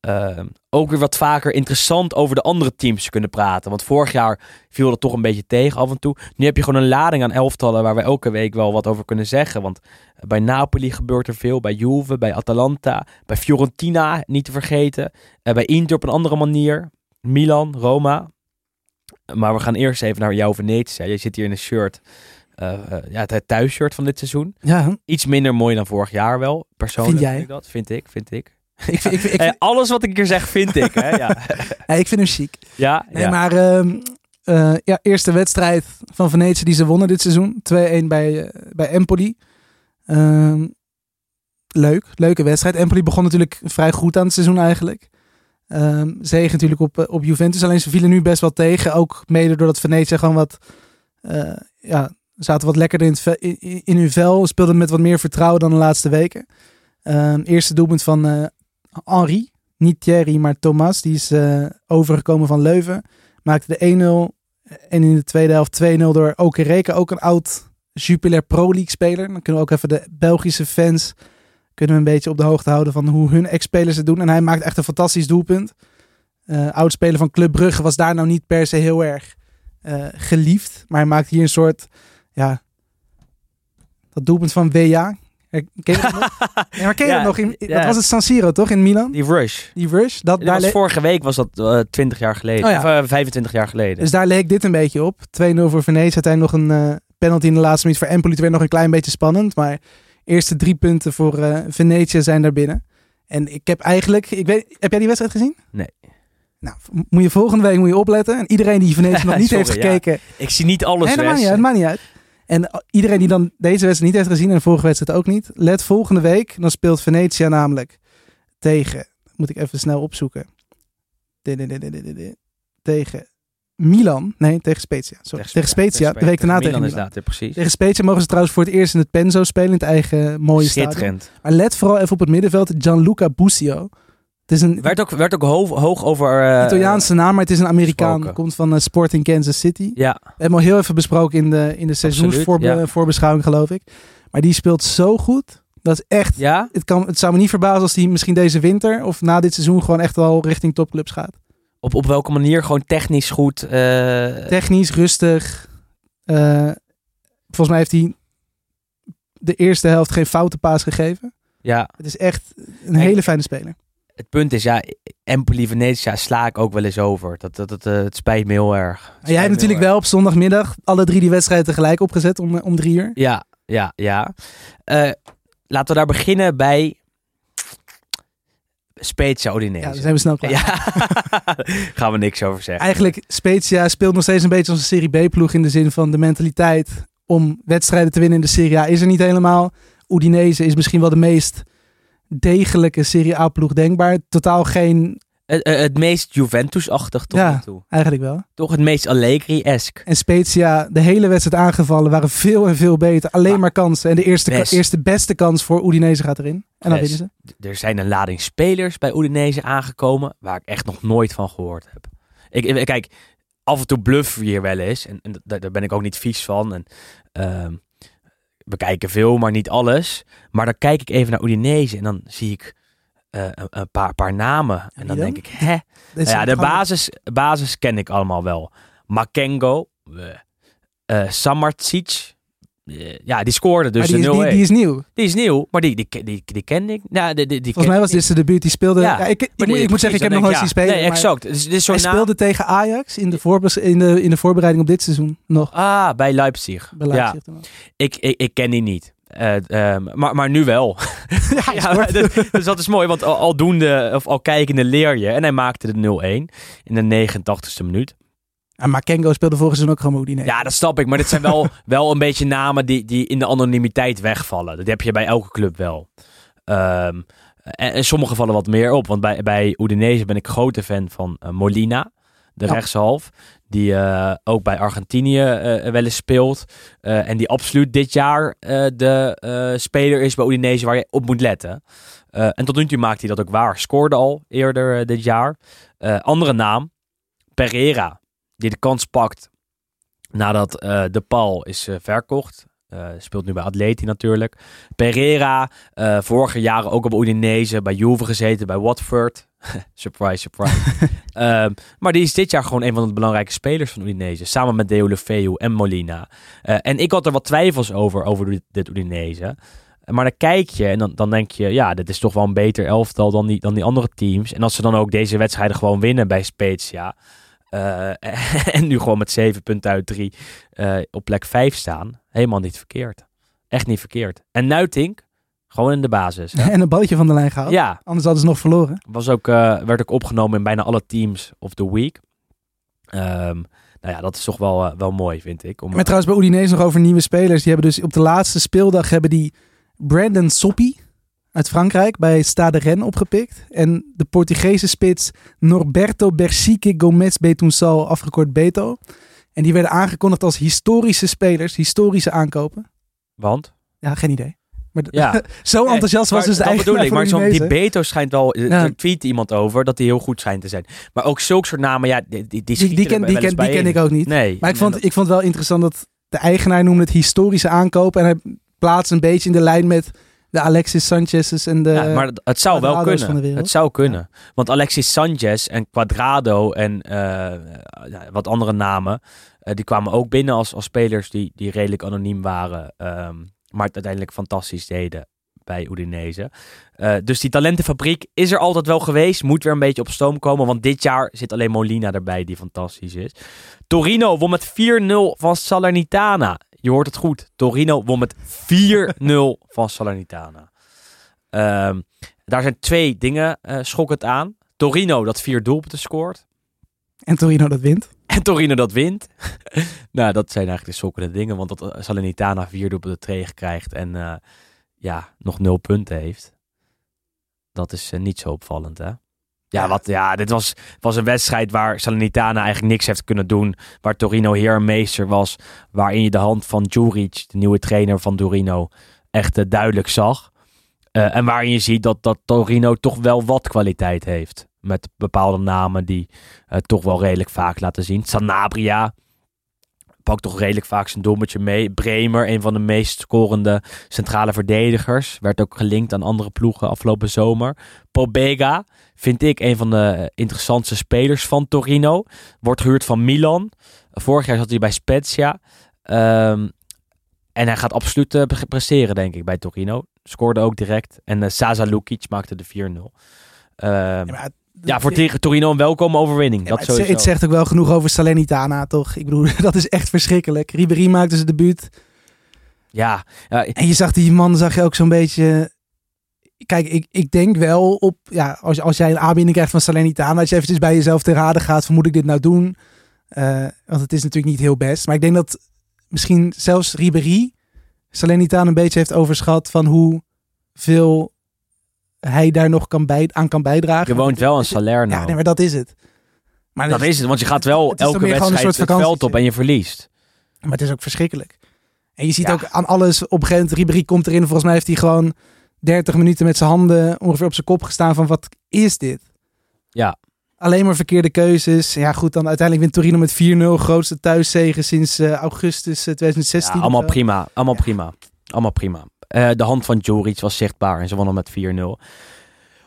eh, ook weer wat vaker interessant over de andere teams te kunnen praten. Want vorig jaar viel dat toch een beetje tegen af en toe. Nu heb je gewoon een lading aan elftallen waar we elke week wel wat over kunnen zeggen. Want bij Napoli gebeurt er veel. Bij Juve, bij Atalanta, bij Fiorentina niet te vergeten. Bij Inter op een andere manier. Milan, Roma. Maar we gaan eerst even naar jouw Venetia. Je zit hier in een shirt. eh, eh, ja, het thuisshirt van dit seizoen. Ja, Iets minder mooi dan vorig jaar wel, persoonlijk. Vind jij? ik dat. Vind ik, vind ik. ik, vind- ik, vind- ik, vind- alles wat ik hier zeg, vind ik. Hè? Ja, ja, ik vind hem chic. ja, Nee, ja. maar ehm, eh, ja, eerste wedstrijd van Venetië die ze wonnen dit seizoen. 2-1 bij, bij Empoli. Ehm, leuk, leuke wedstrijd. Empoli begon natuurlijk vrij goed aan het seizoen eigenlijk. Ehm zegen natuurlijk op, eh, op Juventus. Alleen ze vielen nu best wel tegen. Ook mede doordat Venetië gewoon wat... eh, ja, zaten wat lekkerder in, in, hun vel. Speelden met wat meer vertrouwen dan de laatste weken. Ehm, eerste doelpunt van eh Henri. Niet Thierry, maar Thomas. Die is overgekomen van Leuven. Maakte de 1-0. En in de tweede helft 2-0 door Okereke. Ook een oud Jupiler Pro League speler. Dan kunnen we ook even de Belgische fans... kunnen we een beetje op de hoogte houden van hoe hun ex-spelers het doen. En hij maakt echt een fantastisch doelpunt. Eh oud-speler van Club Brugge was daar nou niet per se heel erg eh, geliefd. Maar hij maakt hier een soort... Ja, dat doelpunt van WA. Ken je dat nog? Ja, maar ken je Ja, dat nog? In, ja. Dat was het San Siro, toch? In Milan? Die rush. Die rush. Dat, Dat daar was vorige week was dat eh 20 jaar geleden. Oh. Of eh, 25 jaar geleden. Dus daar leek dit een beetje op. 2-0 voor Venetië. Uiteindelijk nog een eh, penalty in de laatste minuut voor Empoli. Het werd nog een klein beetje spannend. Maar eerste drie punten voor eh Venetië zijn daar binnen. En ik heb eigenlijk... Ik weet, heb jij die wedstrijd gezien? Nee. Nou, moet je volgende week moet je opletten. En iedereen die Venetië nog niet Sorry, heeft ja. gekeken... ik zie niet alles Nee, dat maakt niet uit. Maakt niet uit. En eh, iedereen die dan deze wedstrijd niet heeft gezien... en de vorige wedstrijd ook niet... let volgende week. Dan speelt Venetië namelijk tegen... Moet ik even snel opzoeken. Tegen Milan. Nee, tegen Spezia. Sorry. Tegen, Spezia. De week daarna tegen Milan. Milan. inderdaad, ja, precies. Tegen Spezia mogen ze trouwens voor het eerst in het Penzo spelen. In het eigen mooie stadion. Maar let vooral even op het middenveld. Gianluca Busio. Het is een Werd ook, werd ook hoog, hoog over... eh, Italiaanse naam, maar het is een Amerikaan. gesproken. Komt van eh, Sporting Kansas City. Ja, We hebben al heel even besproken in de, in de seizoensvoorbeschouwing, geloof ik. Maar die speelt zo goed. Dat is echt... ja? Het, kan, het zou me niet verbazen als hij misschien deze winter of na dit seizoen gewoon echt wel richting topclubs gaat. Op, op welke manier? Gewoon technisch goed. eh, Technisch, rustig. Eh, volgens mij heeft hij de eerste helft geen foute paas gegeven. ja, Het is echt een hele fijne speler. het punt is, ja, Empoli Venetia sla ik ook wel eens over. Dat, dat, dat, eh, het spijt me heel erg. En jij hebt natuurlijk wel op zondagmiddag alle drie die wedstrijden tegelijk opgezet om, om drie uur. Ja, ja, ja. Laten we daar beginnen bij Spezia Udinese. Ja, dan zijn we snel klaar. Ja, gaan we niks over zeggen. Eigenlijk, Spezia speelt nog steeds een beetje als een Serie B-ploeg in de zin van de mentaliteit om wedstrijden te winnen in de Serie A is er niet helemaal. Udinese is misschien wel de meest degelijke Serie A-ploeg denkbaar. Totaal geen, Het, eh, het meest Juventus-achtig tot Ja. nu toe. eigenlijk wel. Toch het meest Allegri-esk. En Spezia, de hele wedstrijd aangevallen, waren veel en veel beter. Alleen Maar maar kansen. En de eerste, best. eerste beste kans voor Udinese gaat erin. En dan winnen ze. Er zijn een lading spelers bij Udinese aangekomen waar ik echt nog nooit van gehoord heb. Ik, kijk, af en toe bluff hier wel eens. En, en daar, daar ben ik ook niet vies van. En, ehm, we kijken veel, maar niet alles. Maar dan kijk ik even naar Udinese en dan zie ik eh, een, een paar, paar namen. En dan dan? denk ik, hè? Is Ja, de basis, basis ken ik allemaal wel. Makengo, eh Samardzic. eh, ja, die scoorde dus die de is, 0-1. die, die is nieuw. Die is nieuw, maar die, die, die, die, kende ik. Ja, die, die, die Volgens mij was dit zijn debuut. Die speelde... Ja, Ja, ik, ik, moet, die- ik moet zeggen, ik heb nog nooit zien ja. spelen. Nee, exact. Dus, dit is zo'n Hij naam- speelde tegen Ajax in de, voorbes- in, de, in de voorbereiding op dit seizoen nog. Ah, bij Leipzig. Bij ja, Leipzig ik, ik, ik ken die niet. Eh, ehm, maar, maar nu wel. Ja, ja, maar dus, dat is mooi, want al, aldoende, of al kijkende leer je. En hij maakte de 0-1 in de 89ste minuut. En Makengo speelde vorig seizoen ook gewoon bij Udinese. Ja, dat snap ik. Maar dit zijn wel, wel een beetje namen die, die in de anonimiteit wegvallen. Dat heb je bij elke club wel. Ehm, en, en sommige vallen wat meer op. Want bij, bij Udinese ben ik grote fan van eh, Molina. De Ja. rechtshalf. Die eh, ook bij Argentinië eh, wel eens speelt. Eh, en die absoluut dit jaar de speler is bij Udinese waar je op moet letten. En tot nu toe maakt hij dat ook waar. Scoorde al eerder dit jaar. Andere naam. Pereira. Die de kans pakt nadat De Paul is verkocht. Eh, speelt nu bij Atleti natuurlijk. Pereira, eh vorige jaren ook op Udinese, bij Juve gezeten, bij Watford. surprise, surprise. Ehm, maar die is dit jaar gewoon een van de belangrijke spelers van Udinese. Samen met Deulofeu en Molina. Eh, en ik had er wat twijfels over, over dit- dit Udinese. Maar dan kijk je en dan, dan denk je, ja, dit is toch wel een beter elftal dan die, dan die andere teams. En als ze dan ook deze wedstrijden gewoon winnen bij Spezia. eh, en nu gewoon met zeven punten uit drie eh, op plek vijf staan. Helemaal niet verkeerd. Echt niet verkeerd. En Nuitink, gewoon in de basis. hè? En een balletje van de lijn gehaald. ja, Anders hadden ze nog verloren. was ook, eh, werd ook opgenomen in bijna alle teams of the week. Ehm, nou ja, dat is toch wel, eh, wel mooi, vind ik. Om, Maar trouwens bij Udinese nog over nieuwe spelers. Die hebben dus op de laatste speeldag hebben die Brandon Soppi uit Frankrijk bij Stade Rennes opgepikt. En de Portugese spits Norberto Bersique Gomes Betunsal, afgekort Beto. En die werden aangekondigd als historische spelers, historische aankopen. want? Ja, geen idee. Maar Ja. zo enthousiast was dus de dat bedoel eigenaar ik. Maar zo'n die Beto schijnt wel... eh, Ja. Tweet iemand over dat hij heel goed schijnt te zijn. Maar ook zulke soort namen, ja, die, die, die, Die, die, ken, die, die ik ook niet. Nee. Maar ik vond, dat- ik vond het wel interessant dat de eigenaar noemde het historische aankopen. En hij plaatst een beetje in de lijn met de Alexis Sanchez's en de... ja, maar het- zou wel kunnen. Het zou kunnen. Want Alexis Sanchez en Quadrado en eh, wat andere namen, eh, die kwamen ook binnen als, als spelers die, die redelijk anoniem waren, ehm, maar het uiteindelijk fantastisch deden bij Udinese. Eh, dus die talentenfabriek is er altijd wel geweest, moet weer een beetje op stoom komen, want dit jaar zit alleen Molina erbij die fantastisch is. Torino won met 4-0 van Salernitana. Je hoort het goed. Torino won met 4-0 van Salernitana. Ehm, daar zijn twee dingen eh schokkend aan. Torino dat vier doelpunten scoort. En Torino dat wint. En Torino dat wint. nou, dat zijn eigenlijk de schokkende dingen. Want dat eh, Salernitana vier doelpunten tegen krijgt. En eh, ja, nog nul punten heeft. Dat is niet zo opvallend, hè? Ja, wat, ja dit was, was een wedstrijd waar Salernitana eigenlijk niks heeft kunnen doen. Waar Torino heer en meester was. Waarin je de hand van Juric, de nieuwe trainer van Torino, echt eh, duidelijk zag. Eh, en waarin je ziet dat, dat Torino toch wel wat kwaliteit heeft. Met bepaalde namen die eh, toch wel redelijk vaak laten zien. Sanabria pakt toch redelijk vaak zijn doelpuntje mee. Bremer, een van de meest scorende centrale verdedigers. Werd ook gelinkt aan andere ploegen afgelopen zomer. Pobega vind ik een van de interessantste spelers van Torino. Wordt gehuurd van Milan. Vorig jaar zat hij bij Spezia. Ehm, en hij gaat absoluut pre- presteren, denk ik, bij Torino. Scoorde ook direct. En eh Sasa Lukic maakte de 4-0. Ehm, Ja, ja, voor tegen Torino een welkome overwinning. Ja, dat het, het zegt ook wel genoeg over Salernitana, toch? Ik bedoel, dat is echt verschrikkelijk. Ribéry maakte zijn debuut. Ja, ja, En je zag die man, zag je ook zo'n beetje... Kijk, ik, ik denk wel op... Ja, als, als jij een aanbieding krijgt van Salernitana... Als je eventjes bij jezelf te raden gaat van moet ik dit nou doen? Eh, want het is natuurlijk niet heel best. Maar ik denk dat misschien zelfs Ribéry... Salernitana een beetje heeft overschat van hoeveel hij daar nog kan bij, aan kan bijdragen. je woont wel in Salerno. Ja, nee, maar dat is het. Maar dat is het, want je gaat wel het elke een wedstrijd soort het veld op en je verliest. Maar het is ook verschrikkelijk. En je ziet Ja. ook aan alles, op een moment, Ribéry komt erin. Volgens mij heeft hij gewoon 30 minuten met zijn handen ongeveer op zijn kop gestaan van wat is dit? Ja. Alleen maar verkeerde keuzes. Ja goed, dan uiteindelijk wint Torino met 4-0. Grootste thuiszegen sinds eh, augustus eh, Ja, 2016. allemaal prima. Allemaal prima. Allemaal prima. Eh, de hand van Joric was zichtbaar en ze wonnen met 4-0.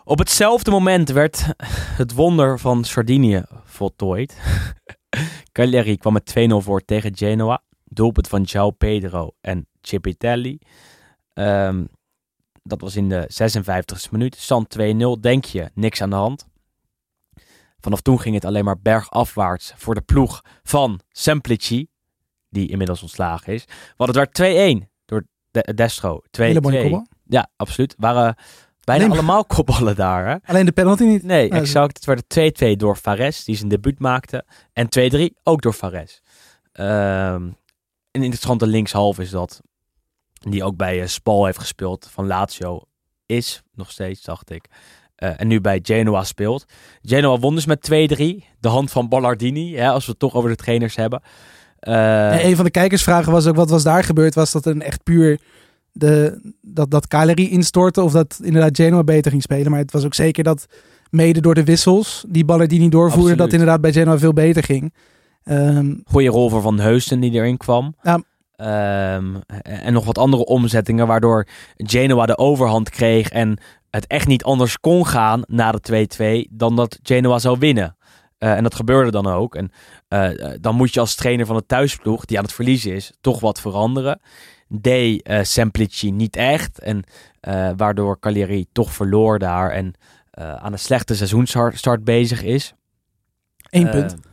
Op hetzelfde moment werd het wonder van Sardinië voltooid. Cagliari kwam met 2-0 voor tegen Genoa. Doelpunt van João Pedro en Cipitelli. Ehm, dat was in de 56e minuut. Stand 2-0. Denk je, niks aan de hand. Vanaf toen ging het alleen maar bergafwaarts voor de ploeg van Semplici. Die inmiddels ontslagen is. Want het werd 2-1 door de Destro. 2-2. Hele mooie kopbal. Ja, absoluut. Waren bijna Nee, allemaal kopballen daar. Hè? Alleen de penalty niet. Nee, exact. Het werd 2-2 door Fares, die zijn debuut maakte. En 2-3 ook door Fares. Ehm, een interessante linkshalf is dat. Die ook bij eh, Spal heeft gespeeld van Lazio. Is nog steeds, dacht ik. Eh, en nu bij Genoa speelt. Genoa won dus met 2-3. De hand van Ballardini, hè, als we het toch over de trainers hebben. Eh, En een van de kijkersvragen was ook wat was daar gebeurd? Was dat een echt puur de, dat, dat Cagliari instortte of dat inderdaad Genoa beter ging spelen? Maar het was ook zeker dat mede door de wissels die Ballardini doorvoerde, Absoluut. dat inderdaad bij Genoa veel beter ging. Ehm, Goeie rol voor Van Heusden die erin kwam. Ja. Ehm, en nog wat andere omzettingen, waardoor Genoa de overhand kreeg en het echt niet anders kon gaan na de 2-2 dan dat Genoa zou winnen. Eh, en dat gebeurde dan ook. En eh, eh, dan moet je als trainer van de thuisploeg, die aan het verliezen is, toch wat veranderen. Deed uh, Semplici niet echt. En waardoor Cagliari toch verloor daar en aan een slechte seizoensstart bezig is. Eén punt.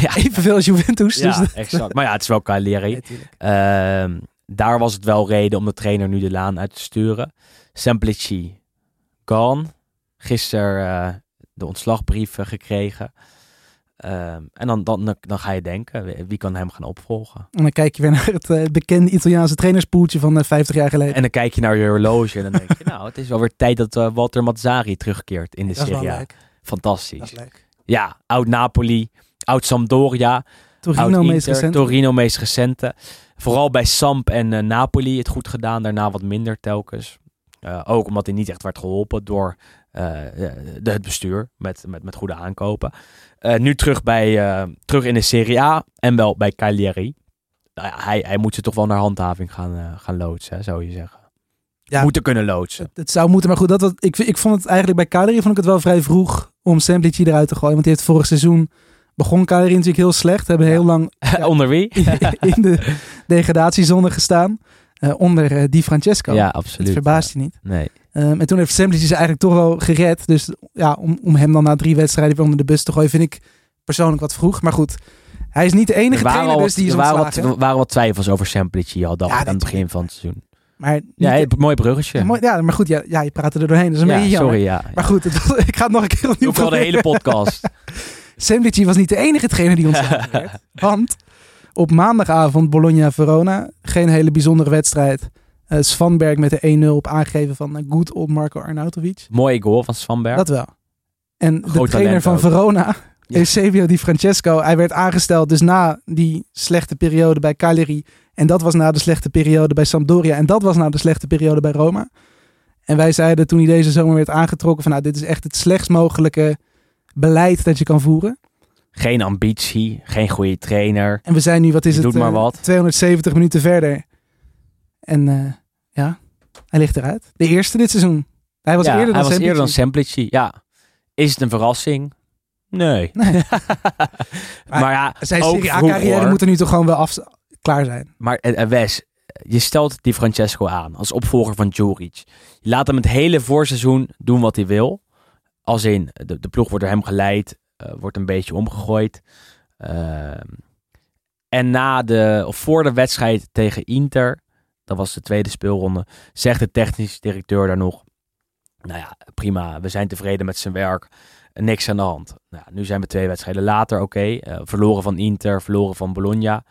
Ja. Evenveel als Juventus. Ja, dus exact. Maar ja, het is wel Cagliari. Ehm, daar was het wel reden om de trainer nu de laan uit te sturen. Semplici gone. Gisteren de ontslagbrief gekregen. Ehm, en dan, dan, dan ga je denken, wie kan hem gaan opvolgen? En dan kijk je weer naar het uh, bekende Italiaanse trainerspoeltje van uh, eh, 50 jaar geleden. En dan kijk je naar je horloge en dan denk je, nou, het is wel weer tijd dat uh, Walter Mazzari terugkeert in de dat Serie A. Fantastisch. Dat is leuk. Ja, oud Napoli, oud Sampdoria, Torino oud meest recente. Torino meest recente. Vooral bij Samp en Napoli het goed gedaan, daarna wat minder telkens. ook omdat hij niet echt werd geholpen door de, het bestuur met, met, met goede aankopen. Uh, nu terug, bij, uh, terug in de Serie A en wel bij Cagliari. Nou ja, hij, hij moet ze toch wel naar handhaving gaan, uh, gaan loodsen, hè, zou je zeggen. Ja, moeten kunnen loodsen. Het, het, zou moeten, maar goed, dat, dat, ik, ik vond het eigenlijk bij Cagliari vond ik het wel vrij vroeg om Semplici eruit te gooien. Want hij heeft vorig seizoen begon Cagliari natuurlijk heel slecht. Hebben heel lang onder wie? in de degradatiezone gestaan. Onder Di Francesco. Ja, absoluut. Het verbaast je niet. Nee. Um, en toen heeft Semplici ze eigenlijk toch wel gered. Dus ja, om, om hem dan na drie wedstrijden weer onder de bus te gooien, vind ik persoonlijk wat vroeg. Maar goed, hij is niet de enige trainer dus die is er waren wat, waren wat twijfels over Semplici al, ja, aan het begin van het seizoen. Maar ja, een mooi bruggetje. Ja, mooi, ja, maar goed, ja, ja, je praat er doorheen. Dat is een ja, beetje jammer. sorry, ja. Maar goed, het, ik ga het nog een keer opnieuw Ook wel de hele podcast. Semplici was niet de enige trainer die ontslagen werd. Want op maandagavond Bologna-Verona, geen hele bijzondere wedstrijd. Uh, Svanberg met de 1-0 op aangegeven van uh, good old Marco Arnautovic. Mooie goal van Svanberg. Dat wel. En Groot de trainer van ook. Verona, ja. Eusebio Di Francesco, hij werd aangesteld dus na die slechte periode bij Cagliari. En dat was na de slechte periode bij Sampdoria. En dat was na de slechte periode bij Roma. En wij zeiden toen hij deze zomer werd aangetrokken van nou, dit is echt het slechtst mogelijke beleid dat je kan voeren. Geen ambitie, geen goede trainer. En we zijn nu, wat is je het, doet maar wat. 270 minuten verder. En uh, ja, hij ligt eruit. De eerste dit seizoen. Hij was ja, eerder dan hij was Semplici. eerder dan Semplici. Ja. Is het een verrassing? Nee. nee. maar, maar, ja, zijn Serie A-carrière moet er nu toch gewoon wel af, klaar zijn. Maar uh, Wes, je stelt die Francesco aan als opvolger van Juric. Je laat hem het hele voorseizoen doen wat hij wil. Als in, de, de ploeg wordt door hem geleid, wordt een beetje omgegooid. Uh, en na de, of voor de wedstrijd tegen Inter, dat was de tweede speelronde, zegt de technisch directeur daar nog, nou ja, prima, we zijn tevreden met zijn werk, niks aan de hand. Nou, nu zijn we twee wedstrijden later, oké, uh, verloren van Inter, verloren van Bologna.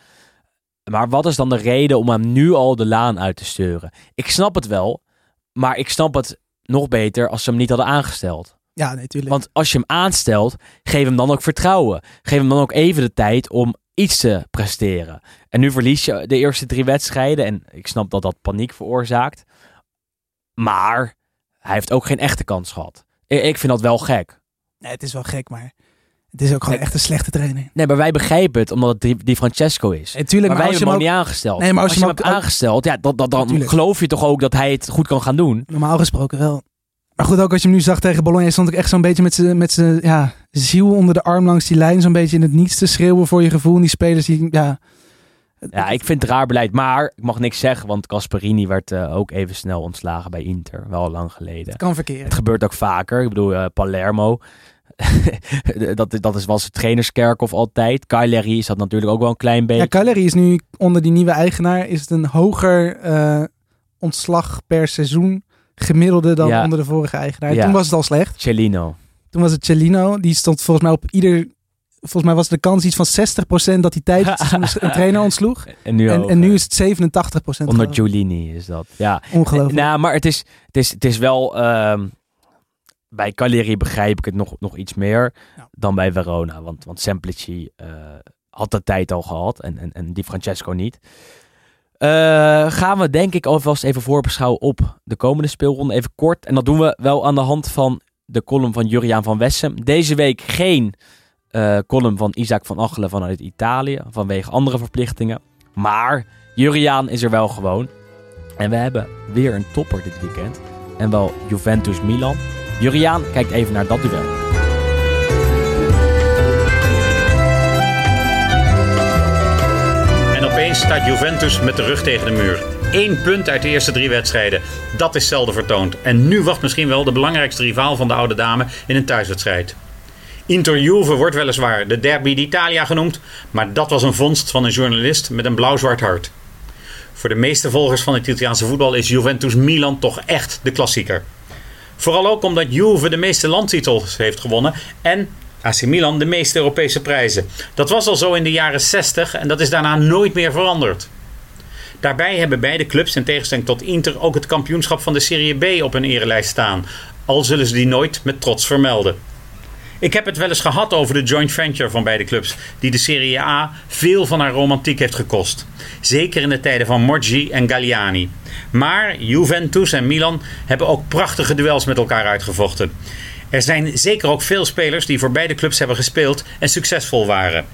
Maar wat is dan de reden om hem nu al de laan uit te sturen? Ik snap het wel, maar ik snap het nog beter als ze hem niet hadden aangesteld. Ja, natuurlijk. Want als je hem aanstelt, geef hem dan ook vertrouwen. Geef hem dan ook even de tijd om iets te presteren. En nu verlies je de eerste drie wedstrijden. En ik snap dat dat paniek veroorzaakt. Maar hij heeft ook geen echte kans gehad. Ik vind dat wel gek. Nee, het is wel gek, maar het is ook gewoon Nee. echt een slechte trainer. Nee, maar wij begrijpen het omdat het die, die Francesco is. Nee, tuurlijk, maar, maar wij hebben hem ook niet aangesteld. Nee, maar als als je je hem hem hebt ook- aangesteld, ja, dat, dat, dan Tuurlijk. geloof je toch ook dat hij het goed kan gaan doen. Normaal gesproken wel. Maar goed, ook als je hem nu zag tegen Bologna, stond ik echt zo'n beetje met zijn met ja, ziel onder de arm langs die lijn. Zo'n beetje in het niets te schreeuwen voor je gevoel. En die spelers die, ja... Ja, ik vind het raar beleid. Maar ik mag niks zeggen, want Casperini werd eh, ook even snel ontslagen bij Inter. Wel lang geleden. Het kan verkeren. Het gebeurt ook vaker. Ik bedoel, eh, Palermo. dat, dat is, was het trainerskerkhof altijd. Cagliari is dat natuurlijk ook wel een klein beetje. Ja, Cagliari is nu onder die nieuwe eigenaar is het een hoger eh, ontslag per seizoen gemiddelde dan Ja. onder de vorige eigenaar. Ja. Toen was het al slecht. Cellino. Toen was het Cellino. Die stond volgens mij op ieder... Volgens mij was de kans iets van 60% dat hij tijdens een trainer ontsloeg. En nu, En, nu is het 87% Onder. Giulini is dat. Ja. Ongelooflijk. Nou, maar het is, het is, het is wel... ehm, bij Cagliari begrijp ik het nog, nog iets meer Ja. dan bij Verona. Want, want Semplici eh, had de tijd al gehad en, en, en Di Francesco niet. Eh, gaan we denk ik alvast even voorbeschouwen op de komende speelronde. Even kort. En dat doen we wel aan de hand van de column van Juriaan van Wessem. Deze week geen eh, column van Isaac van Achelen vanuit Italië. Vanwege andere verplichtingen. Maar Juriaan is er wel gewoon. En we hebben weer een topper dit weekend. En wel Juventus-Milan. Juriaan kijkt even naar dat duel. Staat Juventus met de rug tegen de muur. Eén punt uit de eerste drie wedstrijden. Dat is zelden vertoond. En nu wacht misschien wel de belangrijkste rivaal van de oude dame in een thuiswedstrijd. Inter-Juve wordt weliswaar de derby d'Italia genoemd, maar dat was een vondst van een journalist met een blauw-zwart hart. Voor de meeste volgers van het Italiaanse voetbal is Juventus-Milan toch echt de klassieker. Vooral ook omdat Juve de meeste landtitels heeft gewonnen en AC Milan de meeste Europese prijzen. Dat was al zo in de jaren 60 en dat is daarna nooit meer veranderd. Daarbij hebben beide clubs in tegenstelling tot Inter ook het kampioenschap van de Serie B op hun erelijst staan. Al zullen ze die nooit met trots vermelden. Ik heb het wel eens gehad over de joint venture van beide clubs, die de Serie A veel van haar romantiek heeft gekost. Zeker in de tijden van Morgi en Galliani. Maar Juventus en Milan hebben ook prachtige duels met elkaar uitgevochten. Er zijn zeker ook veel spelers die voor beide clubs hebben gespeeld en succesvol waren.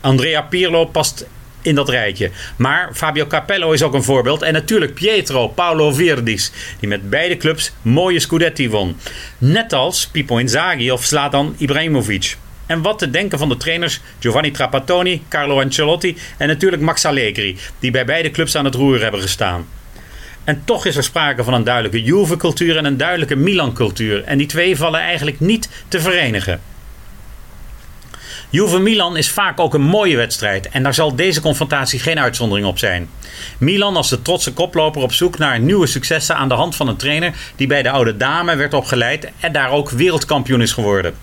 Andrea Pirlo past in dat rijtje. Maar Fabio Capello is ook een voorbeeld. En natuurlijk Pietro Paolo Virdis, die met beide clubs mooie Scudetti won. Net als Pippo Inzaghi of Zlatan Ibrahimovic. En wat te denken van de trainers Giovanni Trapattoni, Carlo Ancelotti en natuurlijk Max Allegri, die bij beide clubs aan het roer hebben gestaan. En toch is er sprake van een duidelijke Juve-cultuur en een duidelijke Milan-cultuur. En die twee vallen eigenlijk niet te verenigen. Juve-Milan is vaak ook een mooie wedstrijd en daar zal deze confrontatie geen uitzondering op zijn. Milan als de trotse koploper op zoek naar nieuwe successen aan de hand van een trainer die bij de oude dame werd opgeleid en daar ook wereldkampioen is geworden.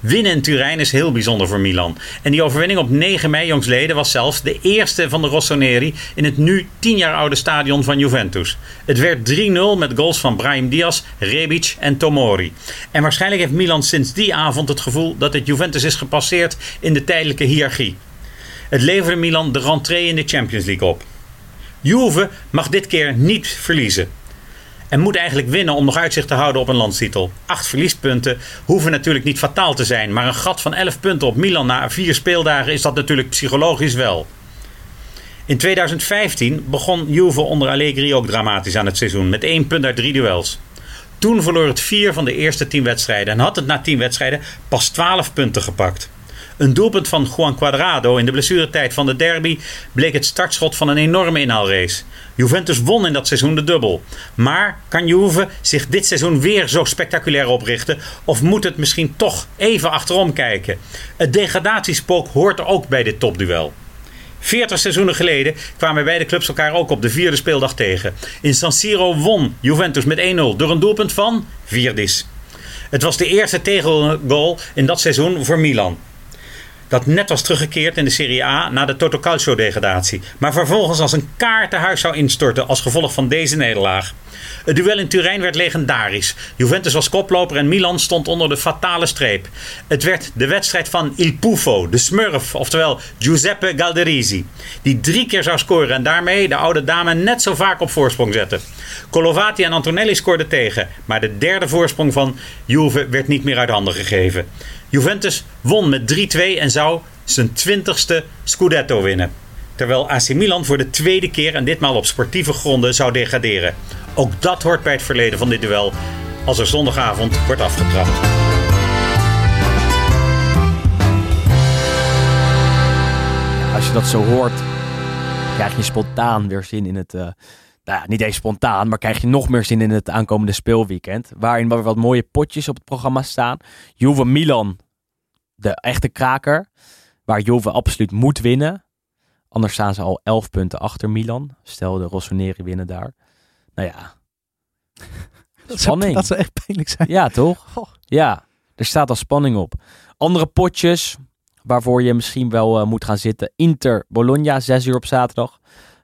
Winnen in Turijn is heel bijzonder voor Milan. En die overwinning op 9 mei jongsleden was zelfs de eerste van de Rossoneri in het nu 10 jaar oude stadion van Juventus. Het werd 3-0 met goals van Brahim Diaz, Rebic en Tomori. En waarschijnlijk heeft Milan sinds die avond het gevoel dat het Juventus is gepasseerd in de tijdelijke hiërarchie. Het leverde Milan de rentree in de Champions League op. Juve mag dit keer niet verliezen. En moet eigenlijk winnen om nog uitzicht te houden op een landstitel. Acht verliespunten hoeven natuurlijk niet fataal te zijn. Maar een gat van 11 punten op Milan na vier speeldagen is dat natuurlijk psychologisch wel. In 2015 begon Juve onder Allegri ook dramatisch aan het seizoen. Met één punt uit drie duels. Toen verloor het vier van de eerste tien wedstrijden. En had het na tien wedstrijden pas 12 punten gepakt. Een doelpunt van Juan Cuadrado in de blessuretijd van de derby bleek het startschot van een enorme inhaalrace. Juventus won in dat seizoen de dubbel. Maar kan Juve zich dit seizoen weer zo spectaculair oprichten? Of moet het misschien toch even achterom kijken? Het degradatiespook hoort ook bij dit topduel. 40 seizoenen geleden kwamen beide clubs elkaar ook op de vierde speeldag tegen. In San Siro won Juventus met 1-0 door een doelpunt van Virdis. Het was de eerste tegengoal in dat seizoen voor Milan dat net was teruggekeerd in de Serie A na de Toto Calcio degradatie, maar vervolgens als een kaartenhuis zou instorten als gevolg van deze nederlaag. Het duel in Turijn werd legendarisch. Juventus was koploper en Milan stond onder de fatale streep. Het werd de wedstrijd van Il Pufo, de smurf, oftewel Giuseppe Galderisi, die drie keer zou scoren en daarmee de oude dame net zo vaak op voorsprong zette. Colovati en Antonelli scoorden tegen, maar de derde voorsprong van Juve werd niet meer uit handen gegeven. Juventus won met 3-2 en zou zijn 20ste Scudetto winnen. Terwijl AC Milan voor de tweede keer en ditmaal op sportieve gronden zou degraderen. Ook dat hoort bij het verleden van dit duel als er zondagavond wordt afgetrapt. Als je dat zo hoort, krijg je spontaan weer zin in het. Uh, nou ja, niet eens spontaan, maar krijg je nog meer zin in het aankomende speelweekend. Waarin wel wat mooie potjes op het programma staan. Juve Milan, de echte kraker. Waar Juve absoluut moet winnen. Anders staan ze al 11 punten achter Milan. Stel de Rossoneri winnen daar. Nou ja. Spanning. Dat zou echt pijnlijk zijn. Ja, toch? Ja, er staat al spanning op. Andere potjes waarvoor je misschien wel uh, moet gaan zitten. Inter Bologna, 6 uur op zaterdag.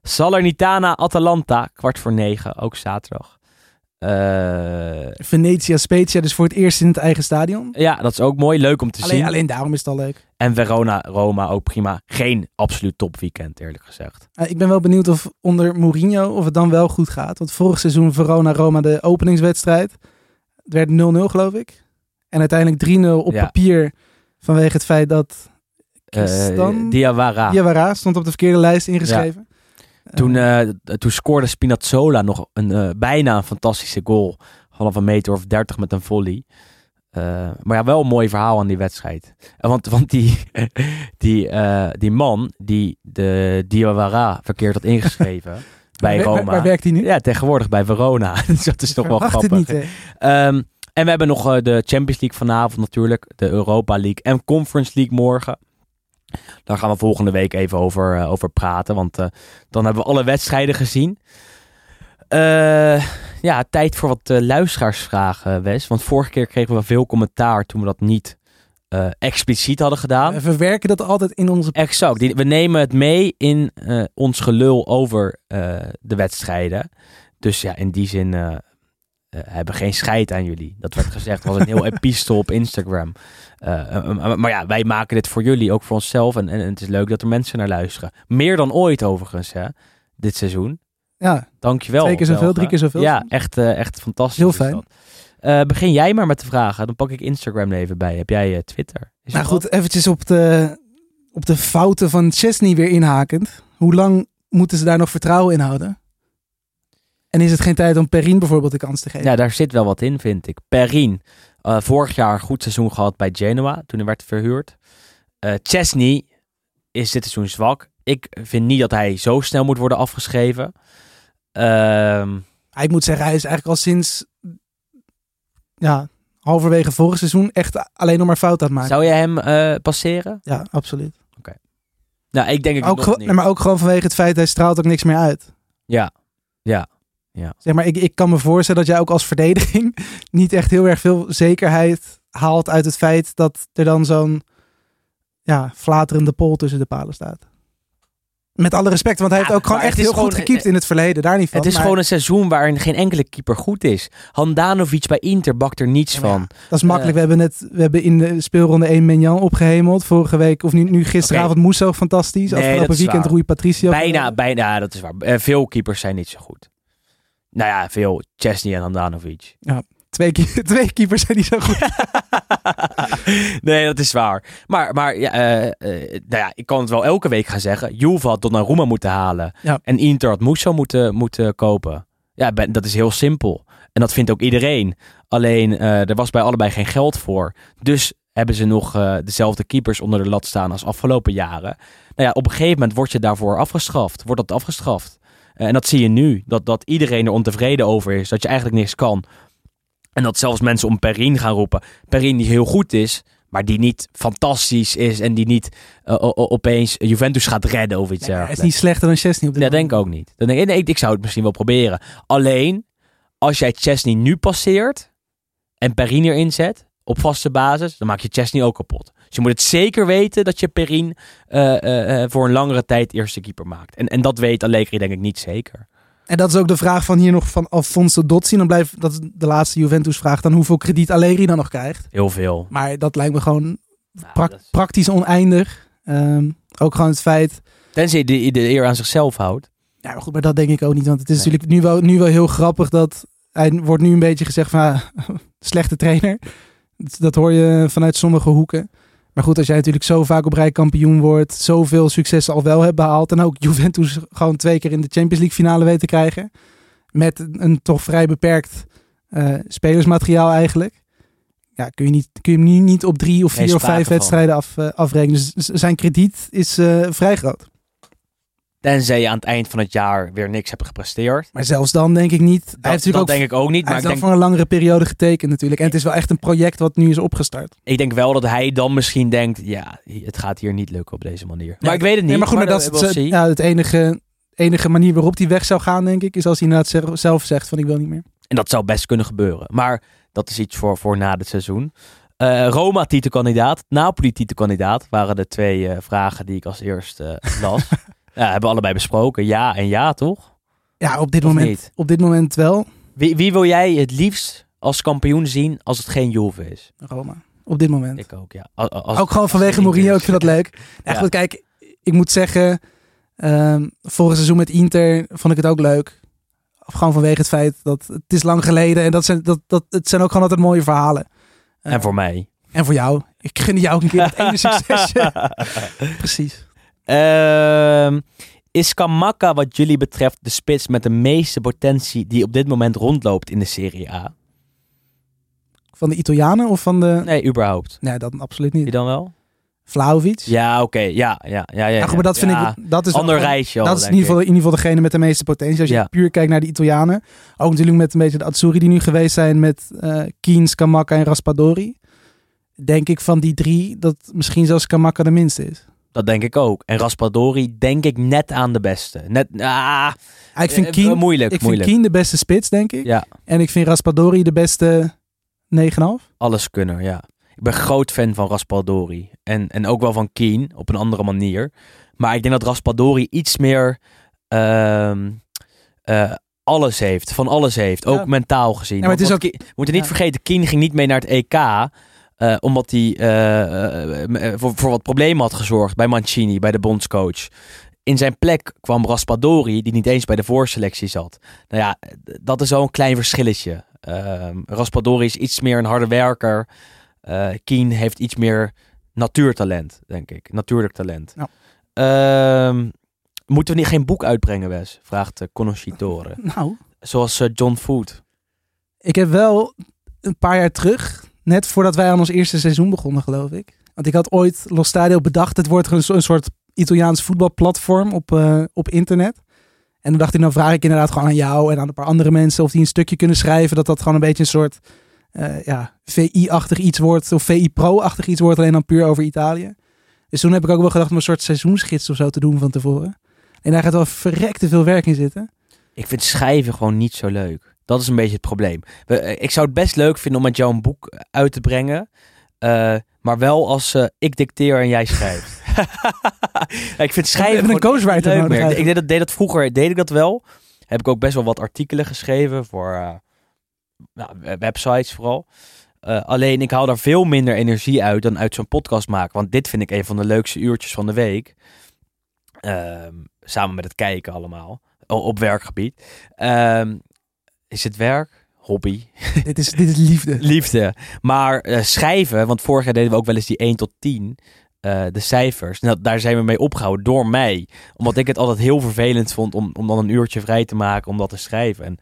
Salernitana Atalanta, kwart voor negen, ook zaterdag. Uh, Venetia Spezia, dus voor het eerst in het eigen stadion. Ja, dat is ook mooi. Leuk om te alleen, zien. Alleen daarom is het al leuk. En Verona, Roma ook prima. Geen absoluut topweekend, eerlijk gezegd. Uh, ik ben wel benieuwd of onder Mourinho of het dan wel goed gaat. Want vorig seizoen Verona, Roma de openingswedstrijd. Het werd 0-0 geloof ik. En uiteindelijk 3-0 op Ja. papier vanwege het feit dat Uh, Diawara. Diawara stond op de verkeerde lijst ingeschreven. Toen, eh, toen scoorde Spinazzola nog een, eh, bijna een fantastische goal. Half een meter of dertig met een volley. Eh, maar ja, wel een mooi verhaal aan die wedstrijd. Eh, Want, want die, die, eh, die man die de Diawara verkeerd had ingeschreven bij waar- Roma. Waar, werkt hij nu? Ja, tegenwoordig bij Verona. dus dat is toch wel grappig. niet? Ehm, en we hebben nog eh, de Champions League vanavond natuurlijk. De Europa League en Conference League morgen. Daar gaan we volgende week even over, eh, over praten. Want eh, dan hebben we alle wedstrijden gezien. Eh, ja, tijd voor wat luisteraarsvragen, Wes. Want vorige keer kregen we veel commentaar toen we dat niet expliciet hadden gedaan. We verwerken dat altijd in onze... Exact. Die- We nemen het mee in ons gelul over de wedstrijden. Dus ja, in die zin hebben we geen scheid aan jullie. Dat werd gezegd, was een heel epistel op Instagram. Eh, eh, eh, maar ja, wij maken dit voor jullie, ook voor onszelf. En, en, het is leuk dat er mensen naar luisteren. Meer dan ooit overigens, hè, dit seizoen. Ja, Dankjewel. Twee keer zoveel, Belgen. drie keer zoveel. Ja, echt, eh, echt fantastisch. Heel fijn. Eh, begin jij maar met de vragen. Dan pak ik Instagram er even bij. Heb jij eh, Twitter? Is nou goed, eventjes op de, op de fouten van Chesney weer inhakend. Hoe lang moeten ze daar nog vertrouwen in houden? En is het geen tijd om Perrin bijvoorbeeld de kans te geven? Ja, daar zit wel wat in, vind ik. Perrin, eh, vorig jaar een goed seizoen gehad bij Genoa, toen hij werd verhuurd. Eh Chesney is dit seizoen zwak. Ik vind niet dat hij zo snel moet worden afgeschreven. Ehm, Ik moet zeggen, hij is eigenlijk al sinds ja, halverwege vorig seizoen echt alleen nog maar fout aan het maken. zou je hem eh, passeren? Ja, absoluut. Nou, ik denk het Ook nog niet. maar ook gewoon vanwege het feit, hij straalt ook niks meer uit. Ja, Zeg maar, ik, ik kan me voorstellen dat jij ook als verdediging niet echt heel erg veel zekerheid haalt uit het feit dat er dan zo'n ja, flaterende pol tussen de palen staat. Met alle respect, want hij Ja, heeft ook gewoon echt heel goed gekiept in het verleden. Daar niet van. het is maar- gewoon een seizoen waarin geen enkele keeper goed is. Handanovic bij Inter bakt er niets Ja, ja, van. Dat is makkelijk. we hebben net we hebben in de speelronde 1 Menjan opgehemeld. Vorige week, of nu, nu gisteravond Musso fantastisch. Nee, Afgelopen weekend. Rui Patricio. Bijna, bijna, ja, dat is waar. Eh, veel keepers zijn niet zo goed. Nou ja, veel Chesney en Handanovic. Twee, keer- twee keepers zijn niet zo goed. nee, dat is waar. Maar, maar ja, eh, eh, nou ja, ik kan het wel elke week gaan zeggen. Juve had Donnarumma moeten halen. Ja. En Inter had Musso moeten, moeten kopen. Ja, dat is heel simpel. En dat vindt ook iedereen. Alleen, eh, er was bij allebei geen geld voor. Dus hebben ze nog dezelfde keepers onder de lat staan als afgelopen jaren. Nou ja, op een gegeven moment word je daarvoor afgestraft. Wordt dat afgestraft. Eh, en dat zie je nu. Dat, dat iedereen er ontevreden over is. Dat je eigenlijk niks kan. En dat zelfs mensen om Perrin gaan roepen. Perrin die heel goed is, maar die niet fantastisch is. En die niet eh, opeens Juventus gaat redden of iets hij is niet slechter dan Chesney op dit Dat moment. denk ik ook niet. Dan denk ik, nee, ik zou het misschien wel proberen. Alleen, als jij Chesney nu passeert en Perrin erin zet op vaste basis, dan maak je Chesney ook kapot. Dus je moet het zeker weten dat je Perrin eh, eh, eh, voor een langere tijd eerste keeper maakt. En, en dat weet Allegri denk ik niet zeker. En dat is ook de vraag van hier nog van Alfonso Dotzi. Dan blijft dat is de laatste Juventus vraag dan hoeveel krediet Allegri dan nog krijgt. Heel veel. Maar dat lijkt me gewoon Nou, is- praktisch oneindig. Ehm, ook gewoon het feit. Tenzij de, de eer aan zichzelf houdt. Ja, maar goed, maar dat denk ik ook niet. Want het is Nee. natuurlijk nu wel, nu wel heel grappig dat hij wordt nu een beetje gezegd van ah, slechte trainer. Dat, dat hoor je vanuit sommige hoeken. Maar goed, als jij natuurlijk zo vaak op rij kampioen wordt, zoveel successen al wel hebt behaald en ook Juventus gewoon twee keer in de Champions League finale weet te krijgen, met een toch vrij beperkt eh, spelersmateriaal eigenlijk. Ja, kun je, niet, kun je hem nu niet op drie of vier of vijf wedstrijden af, eh, afrekenen. Dus zijn krediet is eh, vrij groot. Tenzij je aan het eind van het jaar weer niks hebt gepresteerd. Maar zelfs dan denk ik niet. Dat, hij heeft natuurlijk dat ook denk ik ook niet. Hij Maar heeft denk, voor een langere periode getekend natuurlijk. En het is wel echt een project wat nu is opgestart. ik denk wel dat hij dan misschien denkt... Ja, het gaat hier niet lukken op deze manier. Maar ik weet het niet. Nee, maar goed, maar dat is het, see. ja, het enige, enige manier waarop hij weg zou gaan, denk ik, is als hij inderdaad ze- zelf zegt van ik wil niet meer. En dat zou best kunnen gebeuren. Maar dat is iets voor, voor na het seizoen. Eh, Roma titelkandidaat, Napoli titelkandidaat waren de twee eh, vragen die ik als eerst eh, las. ja, hebben we allebei besproken. Ja en ja, toch? Ja, op dit, Of moment, niet? op dit moment wel. Wie, wie wil jij het liefst als kampioen zien als het geen Juve is? Roma. Op dit moment. Ik ook, ja. Als- als- ook gewoon vanwege het Mourinho. Ik vind dat leuk. Ja, Ja. goed, kijk, ik moet zeggen, ehm vorig seizoen met Inter vond ik het ook leuk. Of gewoon vanwege het feit dat het is lang geleden en dat zijn, dat, dat, het zijn ook gewoon altijd mooie verhalen. En Eh, voor mij. En voor jou. Ik gun jou ook een keer dat ene succesje. Precies. Ehm, Is Kamaka wat jullie betreft de spits met de meeste potentie die op dit moment rondloopt in de Serie A? Van de Italianen of van de... Nee, überhaupt. Nee, dat absoluut Wie niet. dan wel? Vlaovic. Ja, oké. Ja, ja, ja, ja. Ja, goed, maar dat vind Ja, ik... Dat is Ander al, Dat is in ieder, geval, in ieder geval degene met de meeste potentie. Als je Ja. puur kijkt naar de Italianen. Ook natuurlijk met een beetje de Azzurri die nu geweest zijn met eh Keens, Kamaka en Raspadori. Denk ik van die drie dat misschien zelfs Kamaka de minste is. Dat denk ik ook. En Raspadori denk ik net aan de beste. Net, ah, Ah, ik vind eh, Keen, moeilijk, ik vind. Keen de beste spits, denk ik. Ja, En ik vind Raspadori de beste 9,5. alles kunnen, ja. Ik ben groot fan van Raspadori. En, en ook wel van Keen, op een andere manier. Maar ik denk dat Raspadori iets meer ehm, eh, alles heeft. Van alles heeft. Ook Ja. mentaal gezien. maar het is Keen- we moeten niet ja. vergeten, Keen ging niet mee naar het EK... eh, omdat hij eh, eh, voor, voor wat problemen had gezorgd bij Mancini, bij de bondscoach. In zijn plek kwam Raspadori, die niet eens bij de voorselectie zat. Nou ja, dat is een klein verschilletje. Ehm, Raspadori is iets meer een harde werker. Keen heeft iets meer natuurtalent, denk ik. Natuurlijk talent. Ja. Ehm, moeten we niet geen boek uitbrengen, Wes? Vraagt Conoscitore. Nou, Zoals John Food. ik heb wel een paar jaar terug, net voordat wij aan ons eerste seizoen begonnen, geloof ik. Want ik had ooit Los Stadio bedacht, het wordt een, so- een soort Italiaans voetbalplatform op, eh, op internet. En toen dacht ik, nou vraag ik inderdaad gewoon aan jou en aan een paar andere mensen of die een stukje kunnen schrijven. Dat dat gewoon een beetje een soort eh, ja, VI-achtig iets wordt, of VI-pro-achtig iets wordt, alleen dan puur over Italië. Dus toen heb ik ook wel gedacht om een soort seizoensgids of zo te doen van tevoren. En daar gaat wel verrekte veel werk in zitten. Ik vind schrijven gewoon niet zo leuk. Dat is een beetje het probleem. Eh, ik zou het best leuk vinden om met jou een boek uit te brengen. eh, maar wel als eh, ik dicteer en jij schrijft. ik vind schrijven een ghostwriter leuk meer. Ik deed dat, deed dat vroeger, deed ik dat wel. Heb ik ook best wel wat artikelen geschreven voor eh, nou, we- websites vooral. Eh, alleen ik haal daar veel minder energie uit dan uit zo'n podcast maken. Want dit vind ik een van de leukste uurtjes van de week. Ehm, samen met het kijken allemaal. Op werkgebied. Is het werk? Hobby. dit, is, dit is liefde. Liefde. Maar eh, schrijven, want vorig jaar deden we ook wel eens die 1 tot 10. eh, de cijfers. Nou, daar zijn we mee opgehouden door mij. Omdat ik het altijd heel vervelend vond om, om dan een uurtje vrij te maken om dat te schrijven. En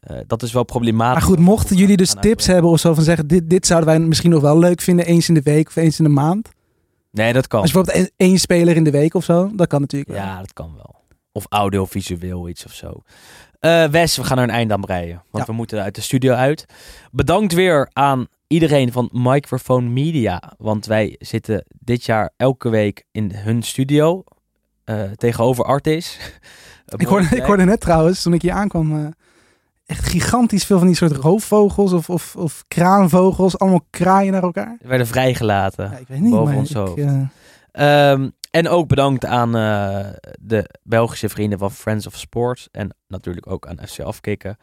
eh, dat is wel problematisch. Maar goed, mochten jullie dus tips hebben of zo van zeggen, dit, dit zouden wij misschien nog wel leuk vinden, eens in de week of eens in de maand. Nee, dat kan. Als je bijvoorbeeld één- één speler in de week of zo, dat kan natuurlijk wel. Ja, dat kan wel. Of audiovisueel iets of zo. Eh, Wes, we gaan er een eind aan breien. Want Ja. we moeten uit de studio uit. Bedankt weer aan iedereen van Microphone Media. Want wij zitten dit jaar elke week in hun studio. eh, tegenover Artis. Ik, hoorde, ik hoorde net trouwens, toen ik hier aankwam, eh, echt gigantisch veel van die soort roofvogels of, of, of kraanvogels. Allemaal kraaien naar elkaar. We werden vrijgelaten. Ja, ik weet niet, Boven maar ons ik, hoofd. eh, Ehm, en ook bedankt aan eh, de Belgische vrienden van Friends of Sports. En natuurlijk ook aan FC Afkikken.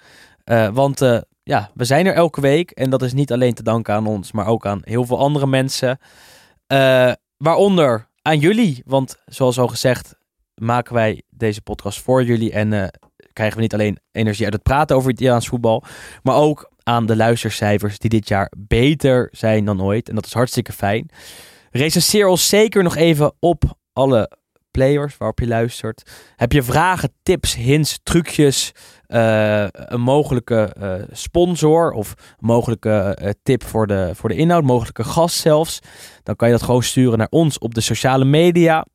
Eh, want eh, ja, we zijn er elke week. En dat is niet alleen te danken aan ons, maar ook aan heel veel andere mensen. Waaronder aan jullie. Want zoals al gezegd, maken wij deze podcast voor jullie. En krijgen we niet alleen energie uit het praten over Italiaans voetbal. Maar ook aan de luistercijfers die dit jaar beter zijn dan ooit. En dat is hartstikke fijn. Recenseer ons zeker nog even op alle players waarop je luistert. Heb je vragen, tips, hints, trucjes, eh, een mogelijke eh, sponsor of een mogelijke eh, tip voor de, voor de inhoud, mogelijke gast zelfs, dan kan je dat gewoon sturen naar ons op de sociale media.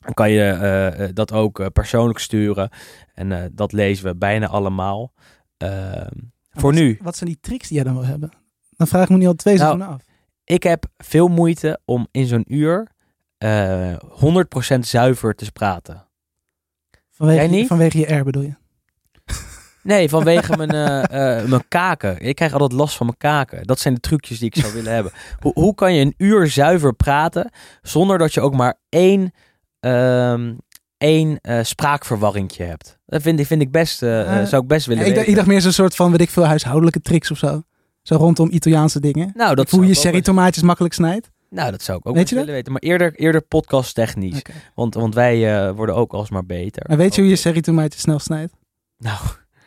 Dan kan je dat ook persoonlijk sturen en dat lezen we bijna allemaal. Ehm, voor wat- nu. Wat zijn die tricks die jij dan wil hebben? Dan vraag ik me nu al twee Nou, seizoenen af. Ik heb veel moeite om in zo'n uur eh 100% zuiver te praten. Vanwege, niet? vanwege je R bedoel je? Nee, vanwege mijn, eh, eh, mijn kaken. Ik krijg altijd last van mijn kaken. Dat zijn de trucjes die ik zou willen hebben. Hoe, hoe kan je een uur zuiver praten zonder dat je ook maar één, ehm, één spraakverwarringje hebt? Dat vind, ik- vind ik best, zou ik best willen Ja, ik, weten. ik dacht meer zo'n soort van, weet ik veel, huishoudelijke tricks of zo. Zo rondom Italiaanse dingen. nou, dat hoe je cherry tomaatjes makkelijk snijdt. Nou, dat zou ik ook Weet je willen weten. Maar eerder, eerder podcast technisch. Want, want wij eh, worden ook alsmaar beter. Maar weet je hoe je cherry tomaatjes snel snijdt? Nou,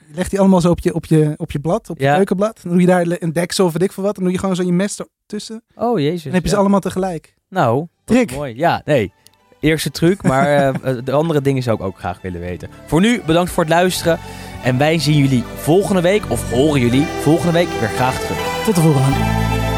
Je legt die allemaal zo op je, op je, op je blad, op je Ja. keukenblad. Dan doe je daar een deksel of weet ik veel wat. Dan doe je gewoon zo je mes ertussen. oh jezus. Dan heb je ja. ze allemaal tegelijk. Nou, Trick. Mooi, ja, nee. Eerste truc. Maar eh, de andere dingen zou ik ook graag willen weten. Voor nu, bedankt voor het luisteren. En wij zien jullie volgende week, of horen jullie volgende week weer graag terug. Tot de volgende.